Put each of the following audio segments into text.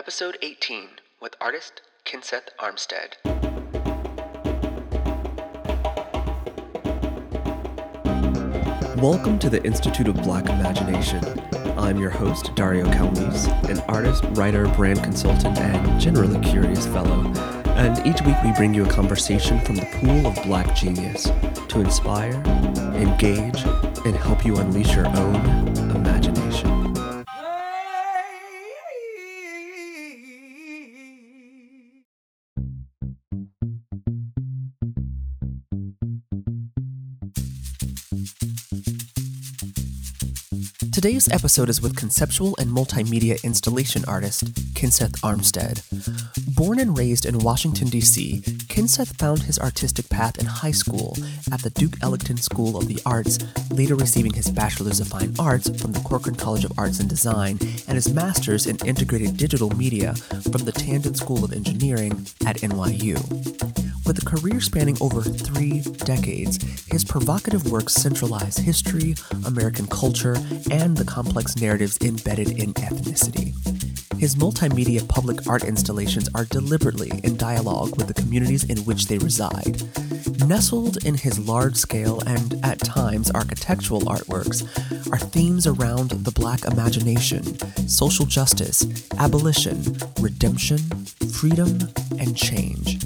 Episode 18 with artist Kenseth Armstead. Welcome to the Institute of Black Imagination. I'm your host, Dario Calmese, an artist, writer, brand consultant, and generally curious fellow. And each week we bring you a conversation from the pool of black genius to inspire, engage, and help you unleash your own Today's episode is with conceptual and multimedia installation artist Kenseth Armstead. Born and raised in Washington, D.C., Kenseth found his artistic path in high school at the Duke Ellington School of the Arts, later receiving his Bachelor's of Fine Arts from the Corcoran College of Arts and Design and his Master's in Integrated Digital Media from the Tandon School of Engineering at NYU. With a career spanning over three decades, his provocative works centralize history, American culture, and the complex narratives embedded in ethnicity. His multimedia public art installations are deliberately in dialogue with the communities in which they reside. Nestled in his large scale and, at times, architectural artworks are themes around the black imagination, social justice, abolition, redemption, freedom, and change.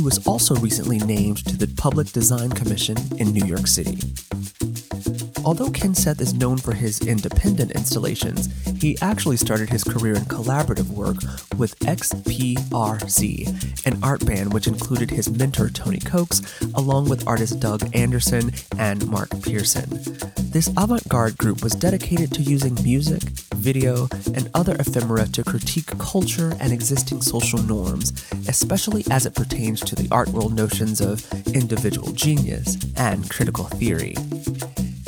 He was also recently named to the Public Design Commission in New York City. Although Kenseth is known for his independent installations, he actually started his career in collaborative work with XPRZ, an art band which included his mentor Tony Cokes, along with artists Doug Anderson and Mark Pierson. This avant garde group was dedicated to using music, video, and other ephemera to critique culture and existing social norms, especially as it pertains to the art world notions of individual genius and critical theory.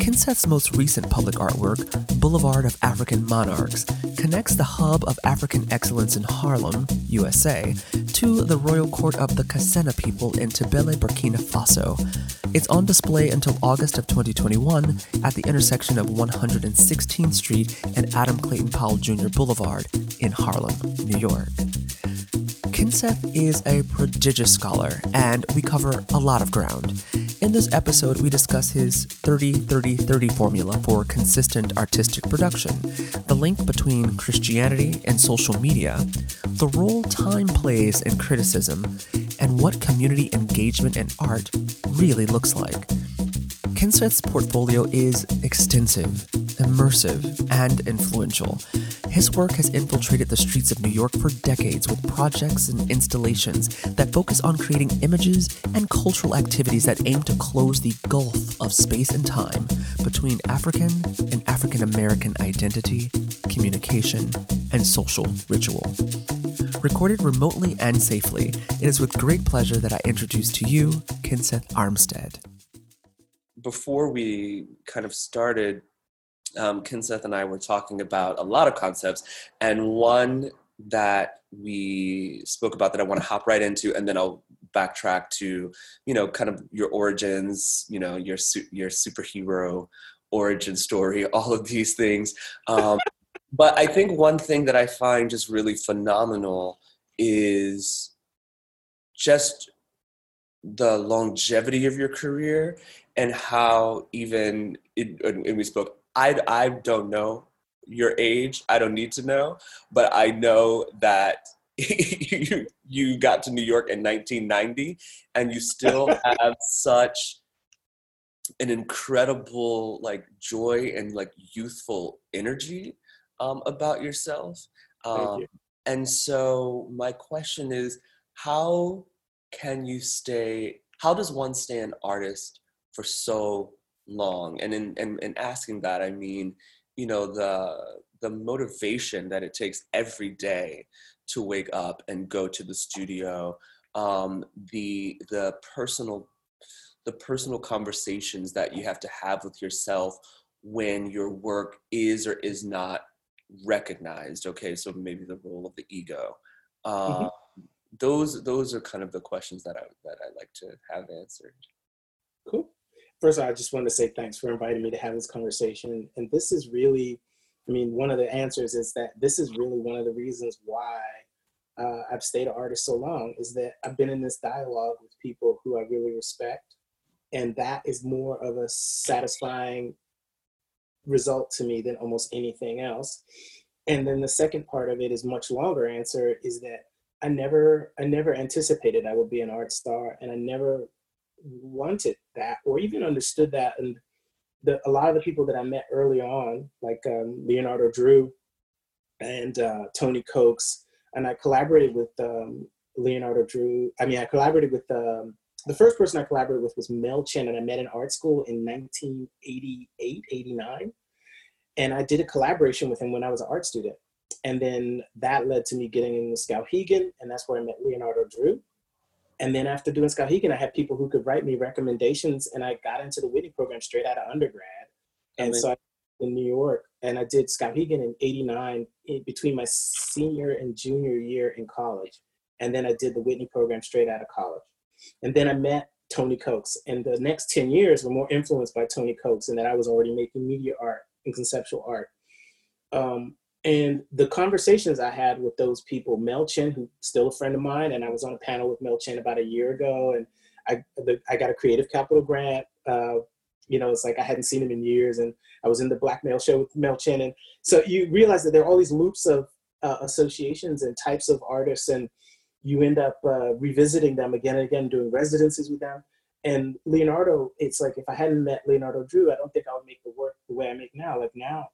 Kenseth's most recent public artwork, Boulevard of African Monarchs, connects the hub of African excellence in Harlem, USA, to the royal court of the Kassena people in Tiébélé, Burkina Faso. It's on display until August of 2021 at the intersection of 116th Street and Adam Clayton Powell Jr. Boulevard in Harlem, New York. Kenseth is a prodigious scholar, and we cover a lot of ground. In this episode, we discuss his 30 30 30 formula for consistent artistic production, the link between Christianity and social media, the role time plays in criticism, and what community engagement in art really looks like. Kenseth's portfolio is extensive, immersive, and influential. His work has infiltrated the streets of New York for decades with projects and installations that focus on creating images and cultural activities that aim to close the gulf of space and time between African and African American identity, communication, and social ritual. Recorded remotely and safely, it is with great pleasure that I introduce to you Kenseth Armstead. Before we kind of started um, Kenseth and I were talking about a lot of concepts, and one that we spoke about that I want to hop right into, and then I'll backtrack to, you know, kind of your origins, you know, your your superhero origin story, all of these things. Um, but I think one thing that I find just really phenomenal is just the longevity of your career and how even it, and we spoke I, I don't know your age. I don't need to know, but I know that you, you got to New York in 1990 and you still have such an incredible like joy and like youthful energy um, about yourself. Um, you. And so my question is, how can you stay? How does one stay an artist for so long and in and, in asking that i mean you know the the motivation that it takes every day to wake up and go to the studio um, the the personal the personal conversations that you have to have with yourself when your work is or is not recognized okay so maybe the role of the ego mm-hmm. uh, those those are kind of the questions that i that i like to have answered cool of all, I just want to say thanks for inviting me to have this conversation. And this is really I mean, one of the answers is that this is really one of the reasons why uh, I've stayed an artist so long is that I've been in this dialogue with people who I really respect. And that is more of a satisfying result to me than almost anything else. And then the second part of it is much longer answer is that I never I never anticipated I would be an art star and I never wanted that or even understood that and the, a lot of the people that I met early on, like um, Leonardo Drew and uh, Tony Cokes, and I collaborated with um, Leonardo Drew. I mean, I collaborated with um, the first person I collaborated with was Mel Chin, and I met in art school in 1988, 89. And I did a collaboration with him when I was an art student. And then that led to me getting in with Skowhegan, and that's where I met Leonardo Drew. And then after doing Skowhegan, I had people who could write me recommendations, and I got into the Whitney program straight out of undergrad. And so I in New York, and I did Skowhegan in '89 between my senior and junior year in college, and then I did the Whitney program straight out of college. And then I met Tony Cokes, and the next ten years were more influenced by Tony Cokes, and that I was already making media art and conceptual art. Um, and the conversations I had with those people, Mel Chin, who's still a friend of mine, and I was on a panel with Mel Chin about a year ago, and I, the, I got a creative capital grant. Uh, you know, it's like I hadn't seen him in years, and I was in the Blackmail show with Mel Chin, and so you realize that there are all these loops of uh, associations and types of artists, and you end up uh, revisiting them again and again, doing residencies with them. And Leonardo, it's like if I hadn't met Leonardo Drew, I don't think I would make the work the way I make now. Like now,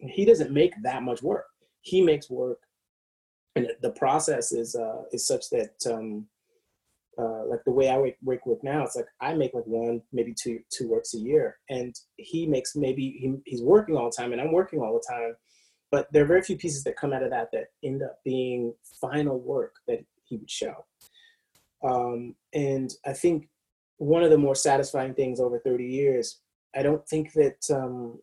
he doesn't make that much work. He makes work, and the process is uh, is such that um, uh, like the way I work, work with now, it's like I make like one, maybe two two works a year, and he makes maybe he, he's working all the time, and I'm working all the time. But there are very few pieces that come out of that that end up being final work that he would show. Um, and I think one of the more satisfying things over 30 years, I don't think that um,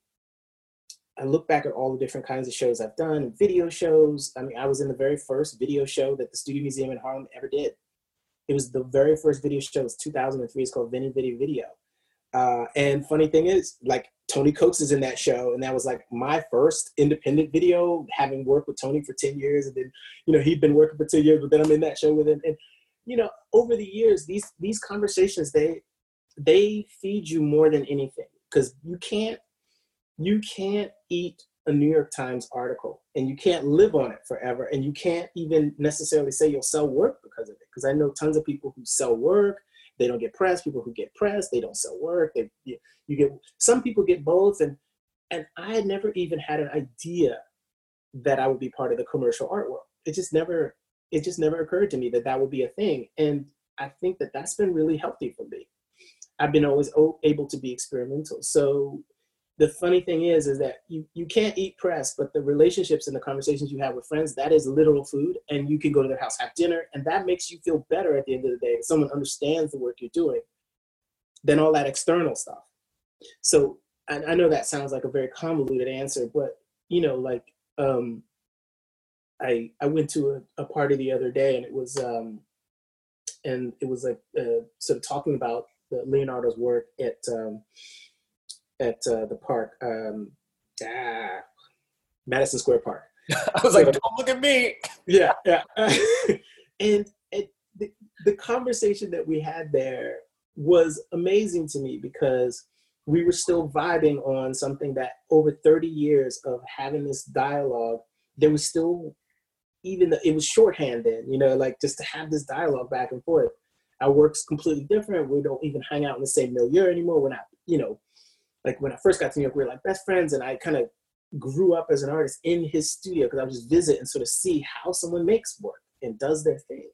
I look back at all the different kinds of shows I've done, video shows. I mean, I was in the very first video show that the Studio Museum in Harlem ever did. It was the very first video show. It was 2003. It's called Vinny Video Video. Uh, and funny thing is, like Tony Cokes is in that show, and that was like my first independent video, having worked with Tony for 10 years, and then you know he'd been working for 10 years, but then I'm in that show with him. And you know, over the years, these these conversations they they feed you more than anything because you can't you can't eat a New York Times article and you can't live on it forever and you can't even necessarily say you'll sell work because of it. Because I know tons of people who sell work. They don't get press. People who get press they don't sell work. They you, get some people get both and and I had never even had an idea that I would be part of the commercial art world. It just never it just never occurred to me that that would be a thing. And I think that that's been really healthy for me. I've been always able to be experimental. So the funny thing is is that you, you can't eat press but the relationships and the conversations you have with friends that is literal food and you can go to their house have dinner and that makes you feel better at the end of the day if someone understands the work you're doing than all that external stuff. So I, I know that sounds like a very convoluted answer but you know like um i i went to a, a party the other day and it was um and it was like uh, sort of talking about leonardo's work at um at uh, the park, um, ah, Madison Square Park. I was like, don't look at me. Yeah, yeah. and it, the, the conversation that we had there was amazing to me because we were still vibing on something that over 30 years of having this dialogue, there was still even the, it was shorthand then, you know, like just to have this dialogue back and forth. Our work's completely different. We don't even hang out in the same milieu anymore. We're not, you know, like when I first got to New York, we were like best friends, and I kind of grew up as an artist in his studio because I would just visit and sort of see how someone makes work and does their thing.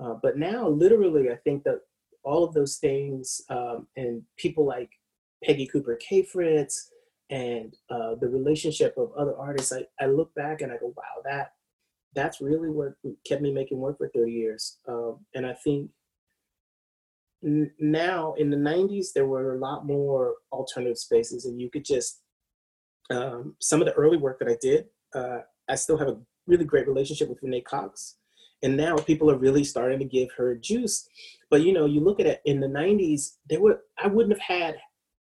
Uh, but now, literally, I think that all of those things um, and people like Peggy Cooper Cafritz and uh, the relationship of other artists, I, I look back and I go, wow, that that's really what kept me making work for 30 years. Um, and I think now in the 90s there were a lot more alternative spaces and you could just um, some of the early work that i did uh, i still have a really great relationship with renee cox and now people are really starting to give her juice but you know you look at it in the 90s there were i wouldn't have had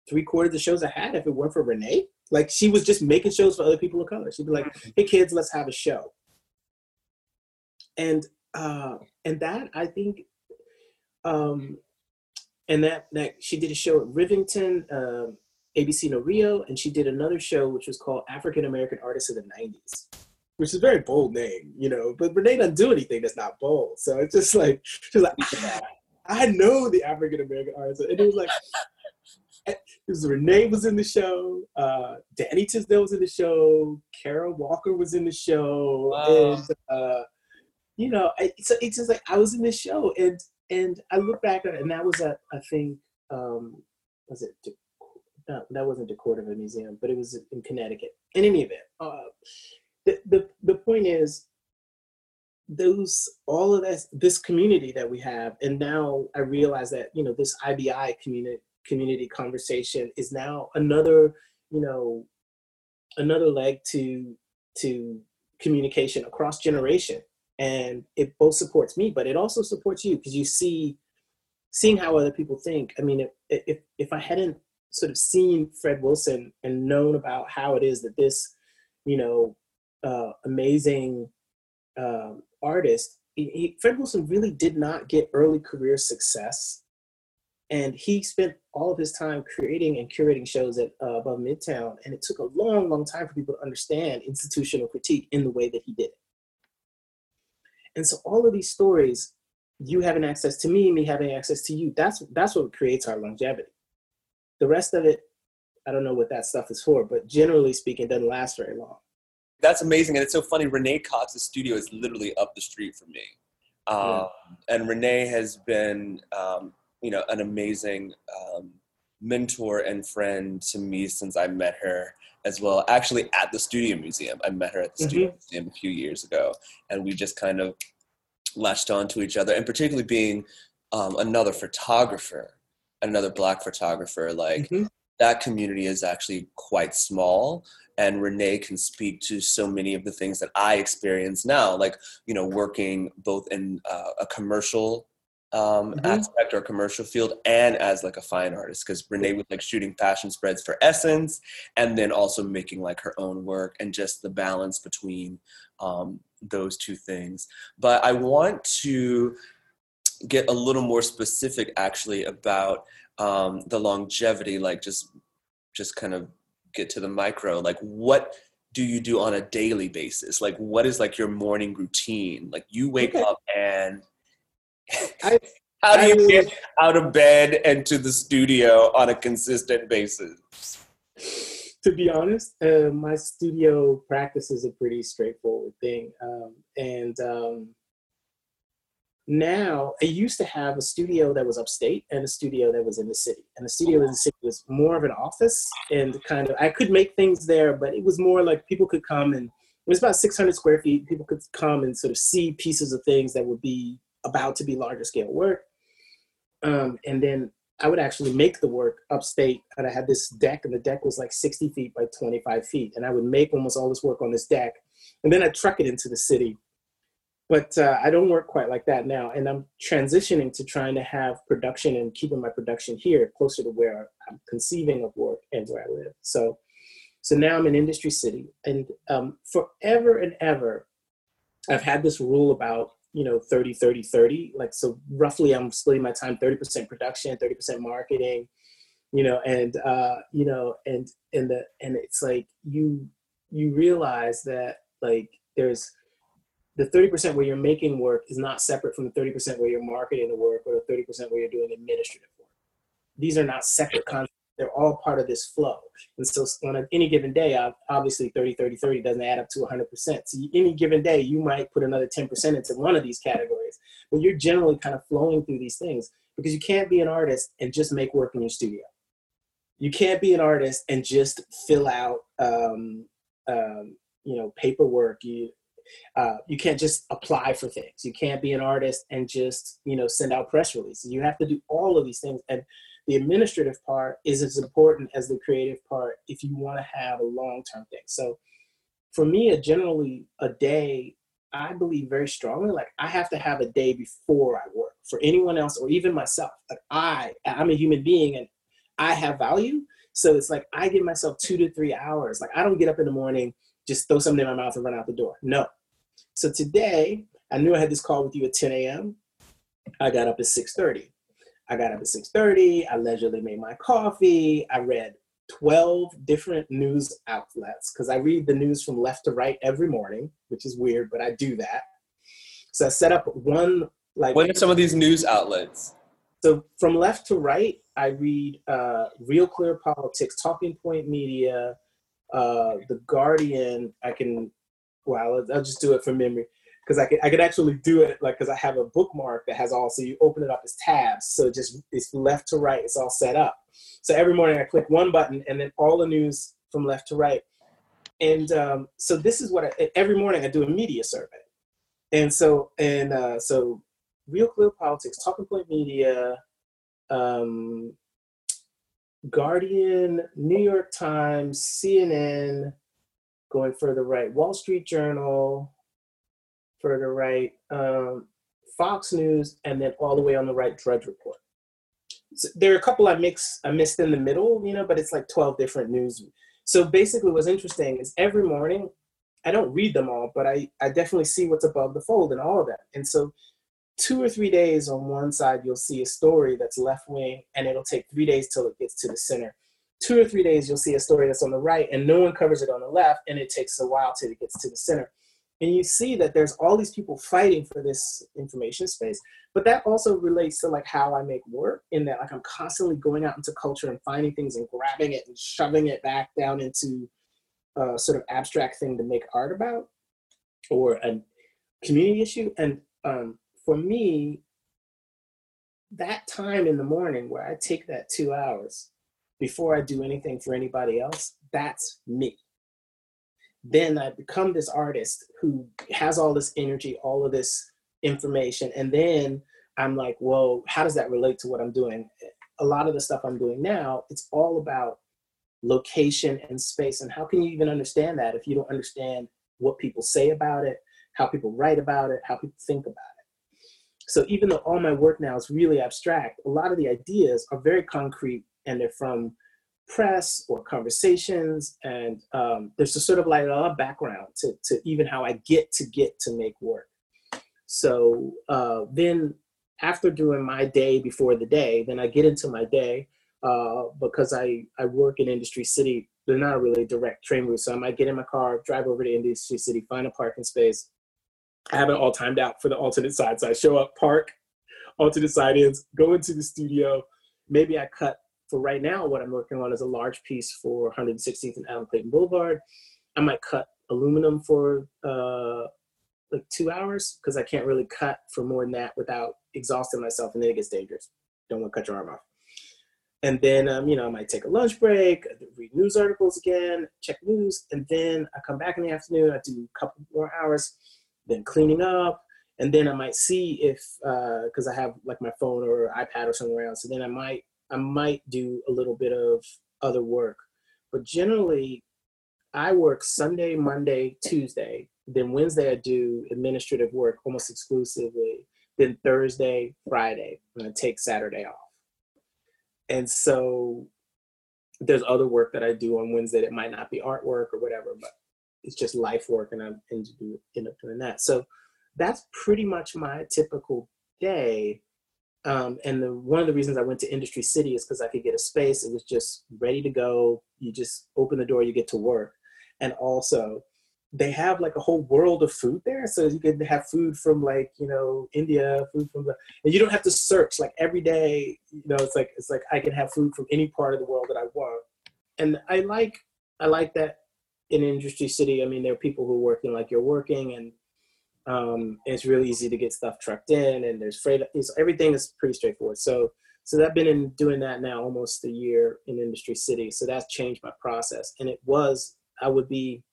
three quarters of the shows i had if it weren't for renee Like she was just making shows for other people of color. She'd be like, Mm-hmm. "Hey kids, let's have a show." And uh, and that I think, um, and that that she did a show at Rivington, uh, ABC No Rio, and she did another show which was called African American Artists of the '90s, which is a very bold name, you know. But Renee doesn't do anything that's not bold, so it's just like she's like, I know the African American artists, and it was like. It was Renee was in the show, uh, Danny Tisdale was in the show, Carol Walker was in the show, Wow. and uh, you know, I- it's it's just like I was in this show, and and I look back at it, and that was at I think um, was it De- no, that wasn't DeCordova Museum, but it was in Connecticut. In any event, uh, the the the point is those all of this this community that we have, and now I realize that you know this IBI community community conversation is now another you know another leg to to communication across generation and it both supports me but it also supports you because you see seeing how other people think. I mean if, if if i hadn't sort of seen fred wilson and known about how it is that this you know uh, amazing um, artist he, fred wilson really did not get early career success. And he spent all of his time creating and curating shows at uh, above midtown and it took a long long time for people to understand institutional critique in the way that he did it and so all of these stories you having access to me me having access to you that's that's what creates our longevity. The rest of it i don't know what that stuff is for but generally speaking it doesn't last very long. That's amazing, and it's so funny. Renee Cox's studio is literally up the street from me, um, and Renee has been, um, you know, an amazing um, mentor and friend to me since I met her as well. Actually, at the Studio Museum, I met her at the Studio Museum a few years ago, and we just kind of latched on to each other, and particularly being um, another photographer, another Black photographer, like Mhm. that community is actually quite small and renee can speak to so many of the things that i experience now like you know working both in uh, a commercial um, Mhm. aspect or commercial field and as like a fine artist because renee was like shooting fashion spreads for essence and then also making like her own work and just the balance between um, those two things but i want to get a little more specific actually about um, the longevity like just just kind of get to the micro like what do you do on a daily basis like what is like your morning routine like you wake Okay. up and I- how do I you get out of bed and to the studio on a consistent basis to be honest, uh, my studio practice is a pretty straightforward thing. Um, and um, now I used to have a studio that was upstate and a studio that was in the city. And the studio in the city was more of an office and kind of, I could make things there, but it was more like people could come and it was about 600 square feet. People could come and sort of see pieces of things that would be about to be larger scale work. Um, and then I would actually make the work upstate, and I had this deck, and the deck was like 60 feet by 25 feet, and I would make almost all this work on this deck, and then I'd truck it into the city. But uh, I don't work quite like that now, and I'm transitioning to trying to have production and keeping my production here closer to where I'm conceiving of work and where I live. So, so now I'm in Industry City, and um, forever and ever, I've had this rule about you know 30 30 30 like so roughly i'm splitting my time 30% production 30% marketing you know and uh you know and and the and it's like you you realize that like there's the 30% where you're making work is not separate from the 30% where you're marketing the work or the 30% where you're doing administrative work. These are not separate concepts they're all part of this flow. And so on any given day obviously 30 30 30 doesn't add up to 100% so any given day you might put another 10% into one of these categories but you're generally kind of flowing through these things because you can't be an artist and just make work in your studio. You can't be an artist and just fill out um, um, you know paperwork. You uh, you can't just apply for things. You can't be an artist and just you know send out press releases. You have to do all of these things and the administrative part is as important as the creative part if you want to have a long-term thing so for me a generally a day i believe very strongly like i have to have a day before i work for anyone else or even myself like i i'm a human being and i have value So it's like I give myself two to three hours. Like I don't get up in the morning, just throw something in my mouth and run out the door. No. So today, I knew I had this call with you at 10 a.m. I got up at 6:30. I got up at 6:30. I leisurely made my coffee. I read 12 different news outlets because I read the news from left to right every morning, which is weird, but I do that. So I set up one like. What are some of these news outlets? So from left to right, I read uh, Real Clear Politics, Talking Points Memo, uh, The Guardian. I can, well, I'll, I'll just do it from memory because I could, I could actually do it like because I have a bookmark that has all so you open it up as tabs so just it's left to right it's all set up. So every morning I click one button and then all the news from left to right. And um, so this is what I, every morning I do a media survey. And so and uh, so Real Clear Politics Talking Points Memo um, Guardian, New York Times, CNN, going further right, Wall Street Journal, further right, um, Fox News, and then all the way on the right, Drudge Report. So there are a couple I mix I missed in the middle, you know, but it's like 12 different news. So basically what's interesting is every morning, I don't read them all, but I, I definitely see what's above the fold and all of that. And so two or three days on one side, you'll see a story that's left wing, and it'll take three days till it gets to the center. Two or three days, you'll see a story that's on the right, and no one covers it on the left, and it takes a while till it gets to the center. And you see that there's all these people fighting for this information space, but that also relates to like how I make work in that like I'm constantly going out into culture and finding things and grabbing it and shoving it back down into a sort of abstract thing to make art about or a community issue. And um, for me, that time in the morning where I take that two hours before I do anything for anybody else, that's me. Then I become this artist who has all this energy, all of this information. And then I'm like, well, how does that relate to what I'm doing? A lot of the stuff I'm doing now, it's all about location and space. And how can you even understand that if you don't understand what people say about it, how people write about it, how people think about it? So even though all my work now is really abstract, a lot of the ideas are very concrete and they're from press or conversations. And um, there's a sort of like a background to, to even how I get to get to make work. So uh, then after doing my day before the day, then I get into my day uh, because I, I work in Industry City. They're not really direct train routes. So I might get in my car, drive over to Industry City, find a parking space, I have it all timed out for the alternate side. So I show up, park, alternate side ins, go into the studio. Maybe I cut for right now. What I'm working on is a large piece for 116th and Adam Clayton Boulevard. I might cut aluminum for uh, like two hours because I can't really cut for more than that without exhausting myself, and then it gets dangerous. Don't want to cut your arm off. And then, um, you know, I might take a lunch break, read news articles again, check news, and then I come back in the afternoon. I do a couple more hours then cleaning up, and then I might see if because uh, I have like my phone or iPad or somewhere else. So then I might I might do a little bit of other work, but generally I work Sunday, Monday, Tuesday. Then Wednesday I do administrative work almost exclusively. Then Thursday, Friday, and I take Saturday off. And so there's other work that I do on Wednesday that might not be artwork or whatever, but it's just life work and I'm end up doing that. So that's pretty much my typical day. Um, and the, one of the reasons I went to Industry City is because I could get a space. It was just ready to go. You just open the door, you get to work. And also, they have like a whole world of food there. So you can have food from like, you know, India, food from the, and you don't have to search like every day, you know, it's like, it's like I can have food from any part of the world that I want. And I like, I like that in industry city, I mean, there are people who are working like you're working, and um, it's really easy to get stuff trucked in, and there's freight. everything is pretty straightforward. So, so I've been in doing that now almost a year in industry city. So that's changed my process, and it was I would be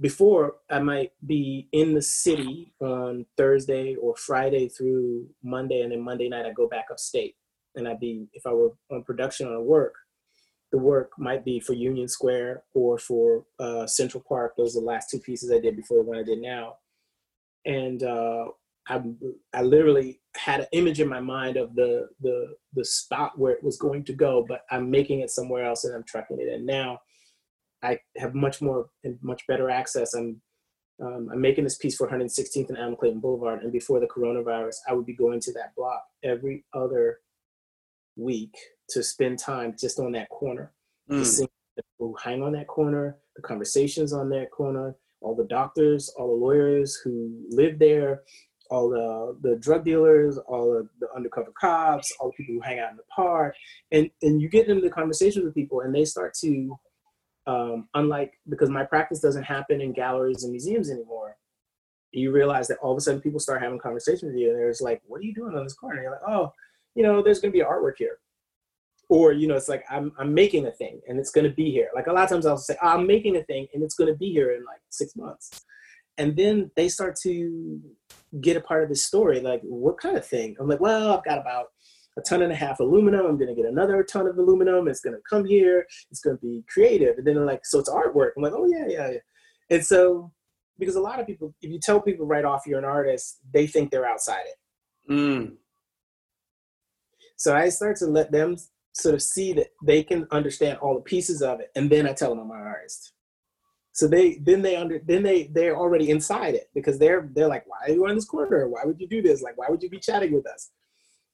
before I might be in the city on Thursday or Friday through Monday, and then Monday night I go back upstate, and I'd be if I were on production on a work the work might be for Union Square or for uh, Central Park. Those are the last two pieces I did before the one I did now. And uh, I, I literally had an image in my mind of the the the spot where it was going to go, but I'm making it somewhere else and I'm trucking it in. Now I have much more and much better access. I'm um, I'm making this piece for 116th and Adam Clayton Boulevard, and before the coronavirus, I would be going to that block every other week to spend time just on that corner, mm. to see who hang on that corner, the conversations on that corner, all the doctors, all the lawyers who live there, all the, the drug dealers, all the, the undercover cops, all the people who hang out in the park. And, and you get into the conversations with people and they start to, um, unlike, because my practice doesn't happen in galleries and museums anymore, you realize that all of a sudden people start having conversations with you and there's like, what are you doing on this corner? And you're like, oh, you know, there's gonna be artwork here. Or, you know, it's like I'm, I'm making a thing and it's gonna be here. Like a lot of times I'll say, oh, I'm making a thing and it's gonna be here in like six months. And then they start to get a part of this story like what kind of thing? I'm like well i've got about a ton and a half aluminum. I'm going to get another ton of aluminum. It's going to come here. It's going to be creative. And then they're like so it's artwork. I'm like oh yeah yeah yeah. And so because a lot of people if you tell people right off you're an artist they think they're outside it. Mm. so i start to let them sort of see that they can understand all the pieces of it and then i tell them i'm an artist so they then they under then they they're already inside it because they're they're like, why are you on this corner? Why would you do this? Like, why would you be chatting with us?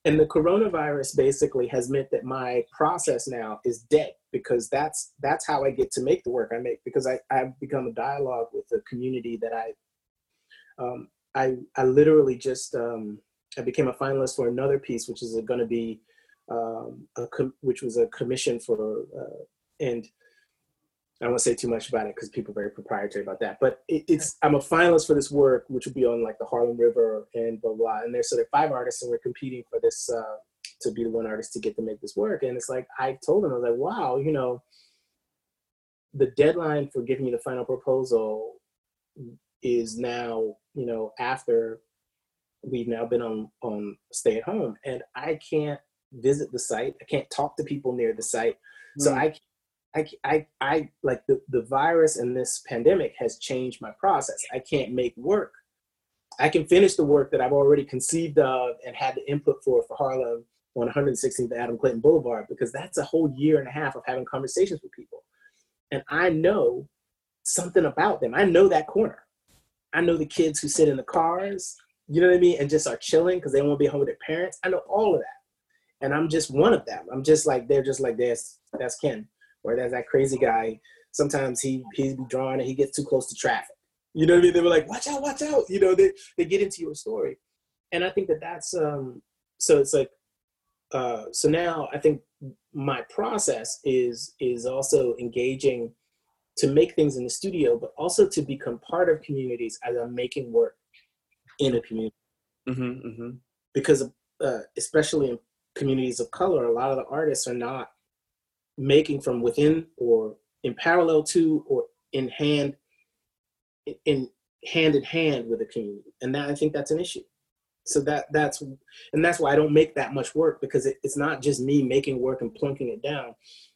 And the coronavirus basically has meant that my process now is dead because that's that's how I get to make the work I make because I, I've become a dialogue with the community that I um, I I literally just um, I became a finalist for another piece which is going to be um, a com- which was a commission for uh, and I don't want to say too much about it because people are very proprietary about that. But it, it's I'm a finalist for this work, which will be on like the Harlem River and blah blah. And there's so there are five artists, and we're competing for this uh, to be the one artist to get to make this work. And it's like I told them I was like, wow, you know, the deadline for giving you the final proposal is now you know after we've now been on on stay at home, and I can't visit the site. I can't talk to people near the site. So mm. I I, I, I like the, the virus and this pandemic has changed my process. I can't make work. I can finish the work that I've already conceived of and had the input for for Harlem on 116th Adam Clayton Boulevard because that's a whole year and a half of having conversations with people. And I know something about them. I know that corner. I know the kids who sit in the cars, you know what I mean, and just are chilling because they won't be home with their parents. I know all of that. And I'm just one of them. I'm just like, they're just like, this. that's Ken or there's that crazy guy. Sometimes he he'd be drawn and he gets too close to traffic. You know what I mean? They were like, watch out, watch out. You know, they they get into your story, and I think that that's um. So it's like, uh. So now I think my process is is also engaging to make things in the studio, but also to become part of communities as I'm making work in a community. Mm-hmm, mm-hmm. Because uh, especially in communities of color, a lot of the artists are not making from within or in parallel to or in hand in hand in hand with the community. And that i think that's an issue. So that that's and that's why i don't make that much work because it, it's not just me making work and plunking it down.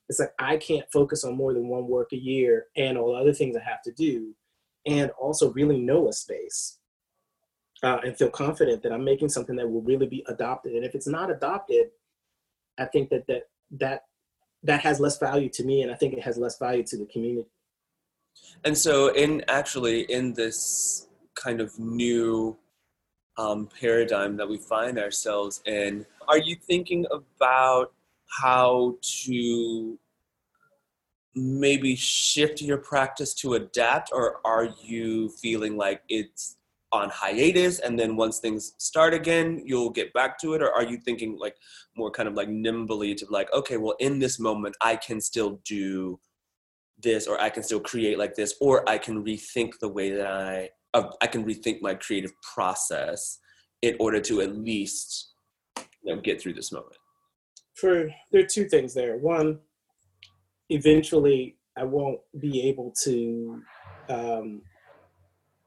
It's like i can't focus on more than one work a year and all the other things i have to do and also really know a space uh, and feel confident that i'm making something that will really be adopted. And if it's not adopted i think that that that that has less value to me and i think it has less value to the community. And so in actually in this kind of new um, paradigm that we find ourselves in are you thinking about how to maybe shift your practice to adapt or are you feeling like it's on hiatus and then once things start again you'll get back to it? Or are you thinking like more kind of like nimbly to like okay well in this moment i can still do this or i can still create like this or i can rethink the way that i uh, i can rethink my creative process in order to at least you know get through this moment for there are two things there. One eventually i won't be able to um,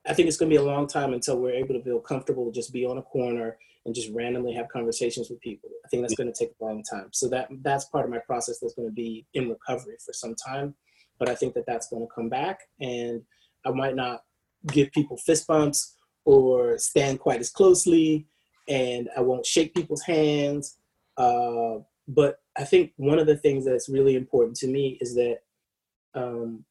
I think it's going to be a long time until we're able to feel comfortable to just be on a corner and just randomly have conversations with people. I think that's going to take a long time. So that that's part of my process that's going to be in recovery for some time. But I think that that's going to come back, and I might not give people fist bumps or stand quite as closely, and I won't shake people's hands. Uh, but I think one of the things that's really important to me is that um,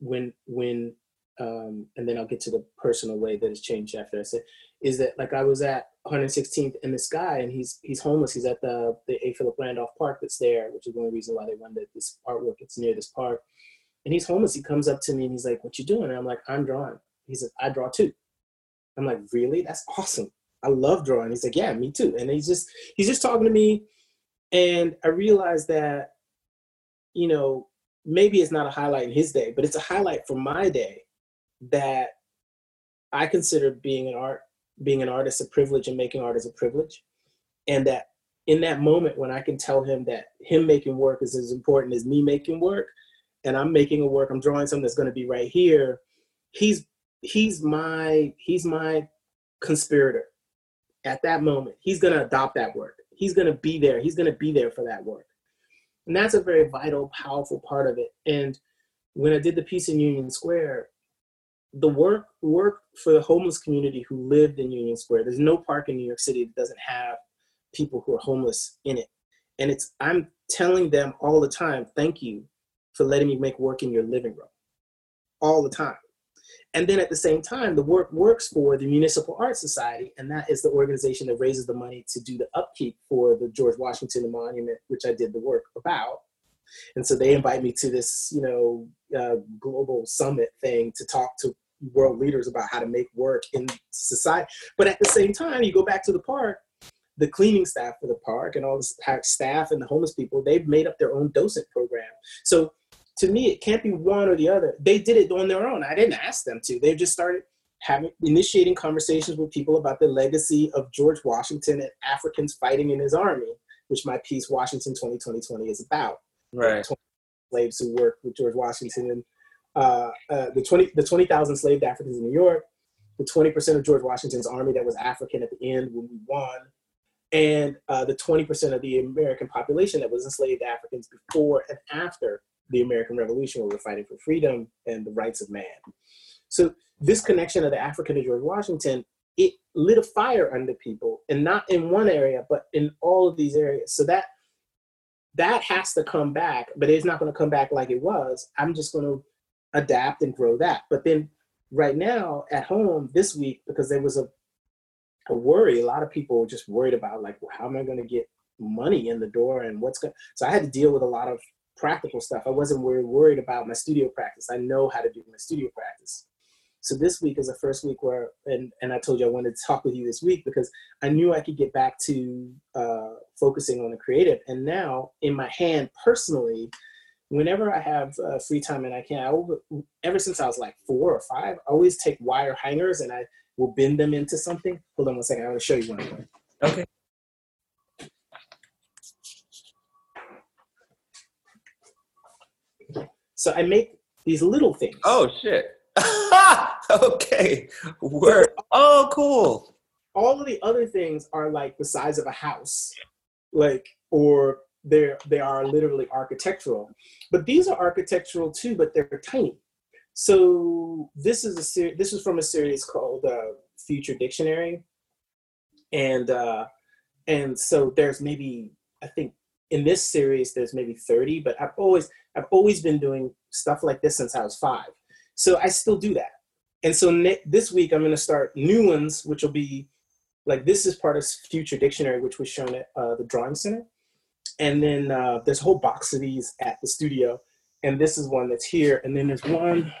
when when um, and then I'll get to the personal way that has changed after I said is that like I was at 116th and this guy and he's he's homeless. He's at the the A. Philip Randolph Park that's there, which is the reasons why they wanted this artwork. It's near this park, and he's homeless. He comes up to me and he's like, "What you doing?" And I'm like, "I'm drawing." He says, "I draw too." I'm like, "Really? That's awesome. I love drawing." He's like, "Yeah, me too." And he's just he's just talking to me, and I realized that, you know, maybe it's not a highlight in his day, but it's a highlight for my day that I consider being an art being an artist a privilege and making art is a privilege. And that in that moment when I can tell him that him making work is as important as me making work, and I'm making a work, I'm drawing something that's gonna be right here, he's he's my he's my conspirator at that moment. He's gonna adopt that work. He's gonna be there. He's gonna be there for that work. And that's a very vital, powerful part of it. And when I did the piece in Union Square, the work work for the homeless community who lived in Union Square. There's no park in New York City that doesn't have people who are homeless in it. And it's I'm telling them all the time, thank you for letting me make work in your living room. All the time. And then at the same time, the work works for the Municipal Art Society, and that is the organization that raises the money to do the upkeep for the George Washington Monument, which I did the work about. And so they invite me to this, you know, uh, global summit thing to talk to world leaders about how to make work in society. But at the same time, you go back to the park, the cleaning staff for the park and all the staff and the homeless people, they've made up their own docent program. So to me, it can't be one or the other. They did it on their own. I didn't ask them to. They just started having initiating conversations with people about the legacy of George Washington and Africans fighting in his army, which my piece Washington 2020 is about. Right. Slaves who worked with George Washington and uh, uh, the 20 the 20,000 enslaved Africans in New York, the 20% of George Washington's army that was African at the end when we won, and uh, the 20% of the American population that was enslaved Africans before and after the American Revolution, where we're fighting for freedom and the rights of man. So this connection of the African to George Washington, it lit a fire under people, and not in one area, but in all of these areas. So that that has to come back, but it's not going to come back like it was. I'm just going to adapt and grow that. But then right now at home this week, because there was a, a worry, a lot of people were just worried about like, well, how am I going to get money in the door and what's going so I had to deal with a lot of practical stuff. I wasn't worried, worried about my studio practice. I know how to do my studio practice. So this week is the first week where, and, and I told you I wanted to talk with you this week because I knew I could get back to uh, focusing on the creative. And now in my hand personally, whenever I have uh, free time and I can, I ever since I was like four or five, I always take wire hangers and I will bend them into something. Hold on one second, I want to show you one. Okay. So I make these little things. Oh shit. okay. Word. Oh, cool. All of the other things are like the size of a house, like or they're they are literally architectural. But these are architectural too but they're tiny. So this is a ser- this is from a series called uh, future dictionary. And uh and so there's maybe i think in this series there's maybe 30 but i've always i've always been doing stuff like this since i was five. So i still do that. And so ne- this week i'm going to start new ones which will be like this is part of future dictionary which was shown at uh, the drawing center and then uh, there's a whole box of these at the studio, and this is one that's here, and then there's one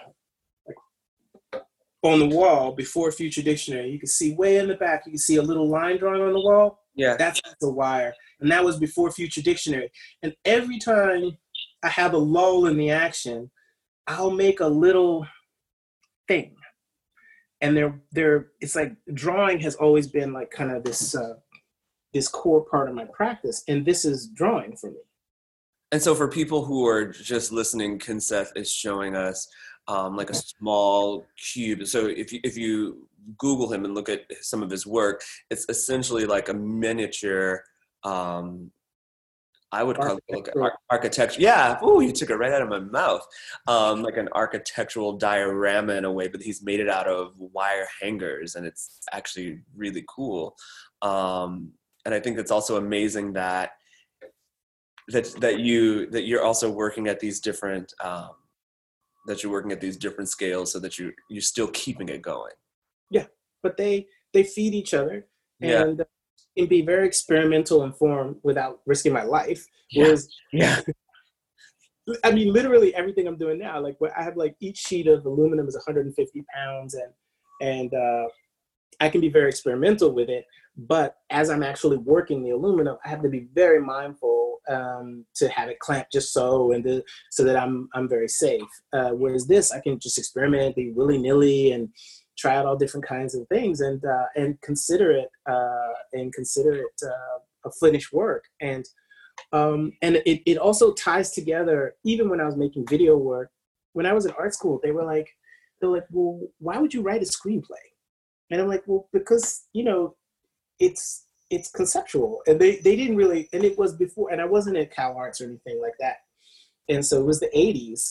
on the wall before Future Dictionary. You can see way in the back, you can see a little line drawing on the wall. Yeah, that's the wire, and that was before Future Dictionary. And every time I have a lull in the action, I'll make a little thing, and they're they're it's like drawing has always been like kind of this. Uh, this core part of my practice and this is drawing for me and so for people who are just listening Kenseth is showing us um, like a small cube so if you if you google him and look at some of his work it's essentially like a miniature um, I would call it like ar- architecture. Yeah. Oh, you took it right out of my mouth. Um, like an architectural diorama in a way, but he's made it out of wire hangers, and it's actually really cool. Um, and I think it's also amazing that that that you that you're also working at these different um, that you're working at these different scales, so that you you're still keeping it going. Yeah, but they they feed each other, and yeah and be very experimental and form without risking my life. Yeah. yeah. I mean, literally everything I'm doing now, like I have like each sheet of aluminum is 150 pounds and, and, uh, I can be very experimental with it, but as I'm actually working the aluminum, I have to be very mindful um, to have it clamped just so and to, so that I'm I'm very safe. Uh, whereas this, I can just experiment, be willy nilly, and try out all different kinds of things and uh, and consider it uh, and consider it uh, a finished work and um, and it, it also ties together even when I was making video work when I was in art school they were like they're like well why would you write a screenplay and I'm like well because you know it's it's conceptual and they they didn't really and it was before and I wasn't at Cal Arts or anything like that and so it was the 80s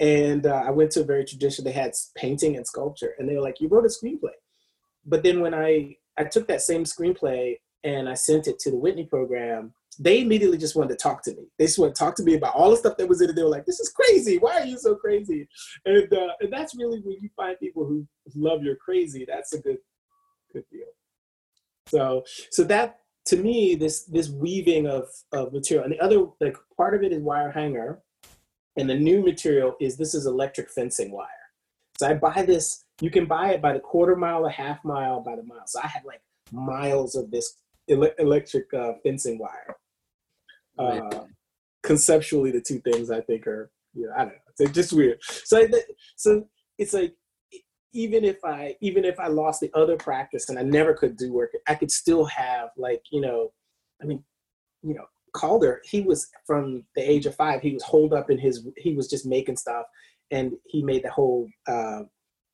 and uh, I went to a very traditional. They had painting and sculpture, and they were like, "You wrote a screenplay." But then when I I took that same screenplay and I sent it to the Whitney program, they immediately just wanted to talk to me. They just wanted to talk to me about all the stuff that was in it. They were like, "This is crazy. Why are you so crazy?" And uh, and that's really when you find people who love your crazy. That's a good good deal. So so that to me this this weaving of of material and the other like part of it is wire hanger and the new material is this is electric fencing wire. So I buy this, you can buy it by the quarter mile, a half mile, by the mile. So I have like miles of this ele- electric uh, fencing wire. Uh, conceptually, the two things I think are, you know, I don't know, it's just weird. So, so it's like, even if I even if I lost the other practice and I never could do work, I could still have like you know, I mean, you know, Calder, he was from the age of five, he was holed up in his, he was just making stuff and he made the whole uh,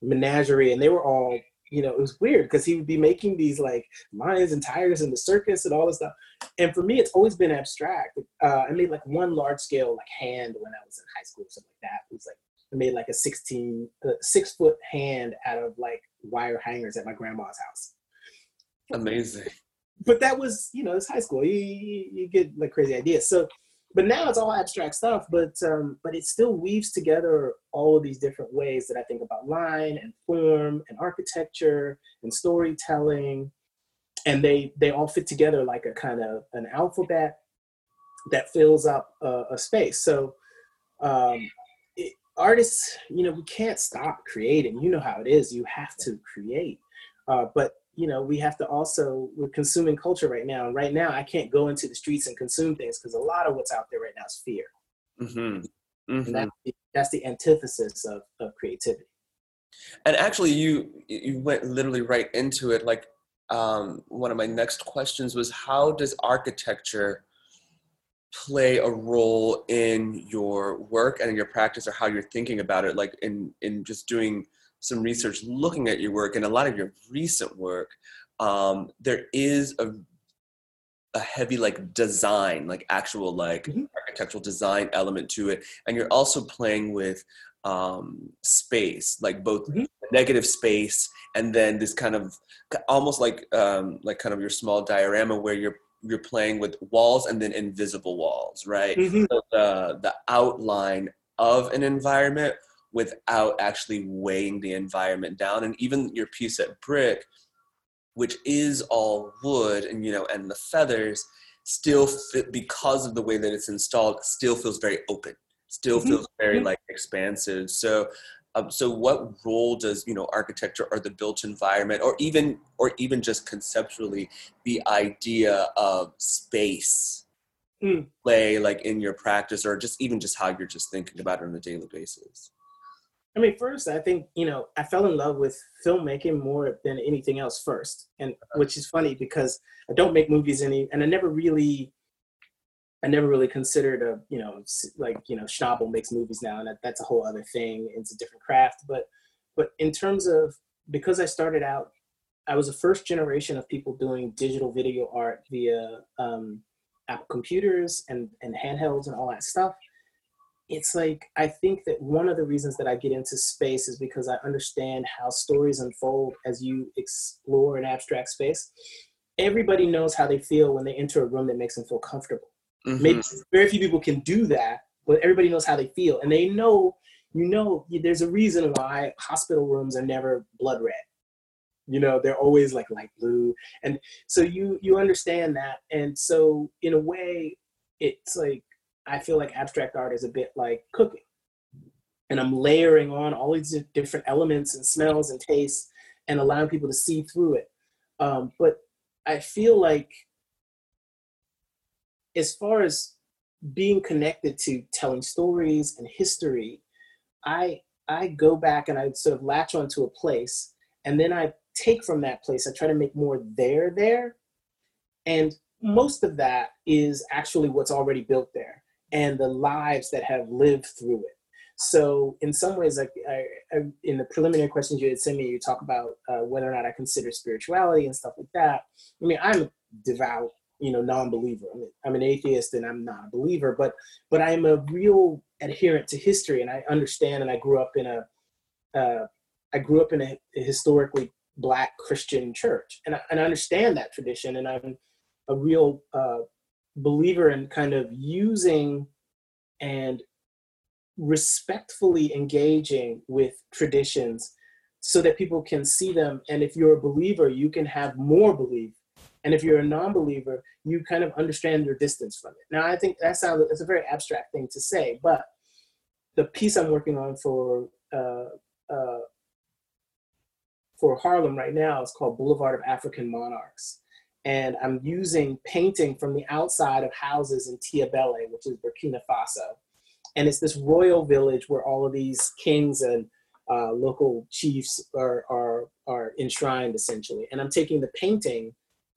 menagerie and they were all, you know, it was weird because he would be making these like lions and tigers in the circus and all this stuff. And for me, it's always been abstract. Uh, I made like one large scale like hand when I was in high school something like that. It was like, made like a 16, uh, six foot hand out of like wire hangers at my grandma's house. Amazing. But that was you know it's high school. You, you, you get like crazy ideas. So but now it's all abstract stuff but um, but it still weaves together all of these different ways that i think about line and form and architecture and storytelling. And they they all fit together like a kind of an alphabet that fills up a, a space. So um, artists you know we can't stop creating. You know how it is. You have to create. Uh, but you know we have to also we're consuming culture right now. And right now i can't go into the streets and consume things because a lot of what's out there right now is fear. Mm-hmm. Mm-hmm. and that's the, that's the antithesis of, of creativity. And actually you you went literally right into it. Like um, one of my next questions was how does architecture play a role in your work and in your practice or how you're thinking about it like in in just doing some research looking at your work and a lot of your recent work, um, there is a a heavy like design, like actual like mm-hmm. architectural design element to it, and you're also playing with um, space, like both mm-hmm. negative space and then this kind of almost like um, like kind of your small diorama where you're you're playing with walls and then invisible walls, right? Mm-hmm. So the the outline of an environment without actually weighing the environment down. And even your piece at Brick, which is all wood and you know, and the feathers still fit because of the way that it's installed, still feels very open, still mm-hmm. feels very mm-hmm. like expansive. So um, so what role does you know architecture or the built environment or even or even just conceptually the idea of space mm. play like in your practice or just even just how you're just thinking about it on a daily basis I mean, first, I think, you know, I fell in love with filmmaking more than anything else first. And which is funny because I don't make movies any, and I never really, I never really considered a, you know, like, you know, Schnabel makes movies now and that, that's a whole other thing. It's a different craft. But, but in terms of, because I started out, I was the first generation of people doing digital video art via um, Apple computers and, and handhelds and all that stuff, it's like I think that one of the reasons that I get into space is because I understand how stories unfold as you explore an abstract space. Everybody knows how they feel when they enter a room that makes them feel comfortable. Mm-hmm. Maybe very few people can do that, but everybody knows how they feel, and they know. You know, there's a reason why hospital rooms are never blood red. You know, they're always like light blue, and so you you understand that, and so in a way, it's like I feel like abstract art is a bit like cooking. And I'm layering on all these different elements and smells and tastes and allowing people to see through it. Um, but I feel like, as far as being connected to telling stories and history, I I go back and I sort of latch onto a place, and then I take from that place. I try to make more there there, and most of that is actually what's already built there and the lives that have lived through it. So in some ways, like I, I, in the preliminary questions you had sent me, you talk about uh, whether or not I consider spirituality and stuff like that. I mean, I'm devout, you know, non-believer. I mean, I'm an atheist and I'm not a believer, but but I'm a real adherent to history, and I understand. And I grew up in a, uh, I grew up in a, a historically black Christian church, and I, and I understand that tradition, and I'm a real uh, believer in kind of using and respectfully engaging with traditions so that people can see them and if you're a believer you can have more belief and if you're a non-believer you kind of understand your distance from it now i think that sounds it's a very abstract thing to say but the piece i'm working on for uh, uh, for harlem right now is called boulevard of african monarchs and I'm using painting from the outside of houses in Tiébélé, which is Burkina Faso. And it's this royal village where all of these kings and uh, local chiefs are, are, are enshrined essentially. And I'm taking the painting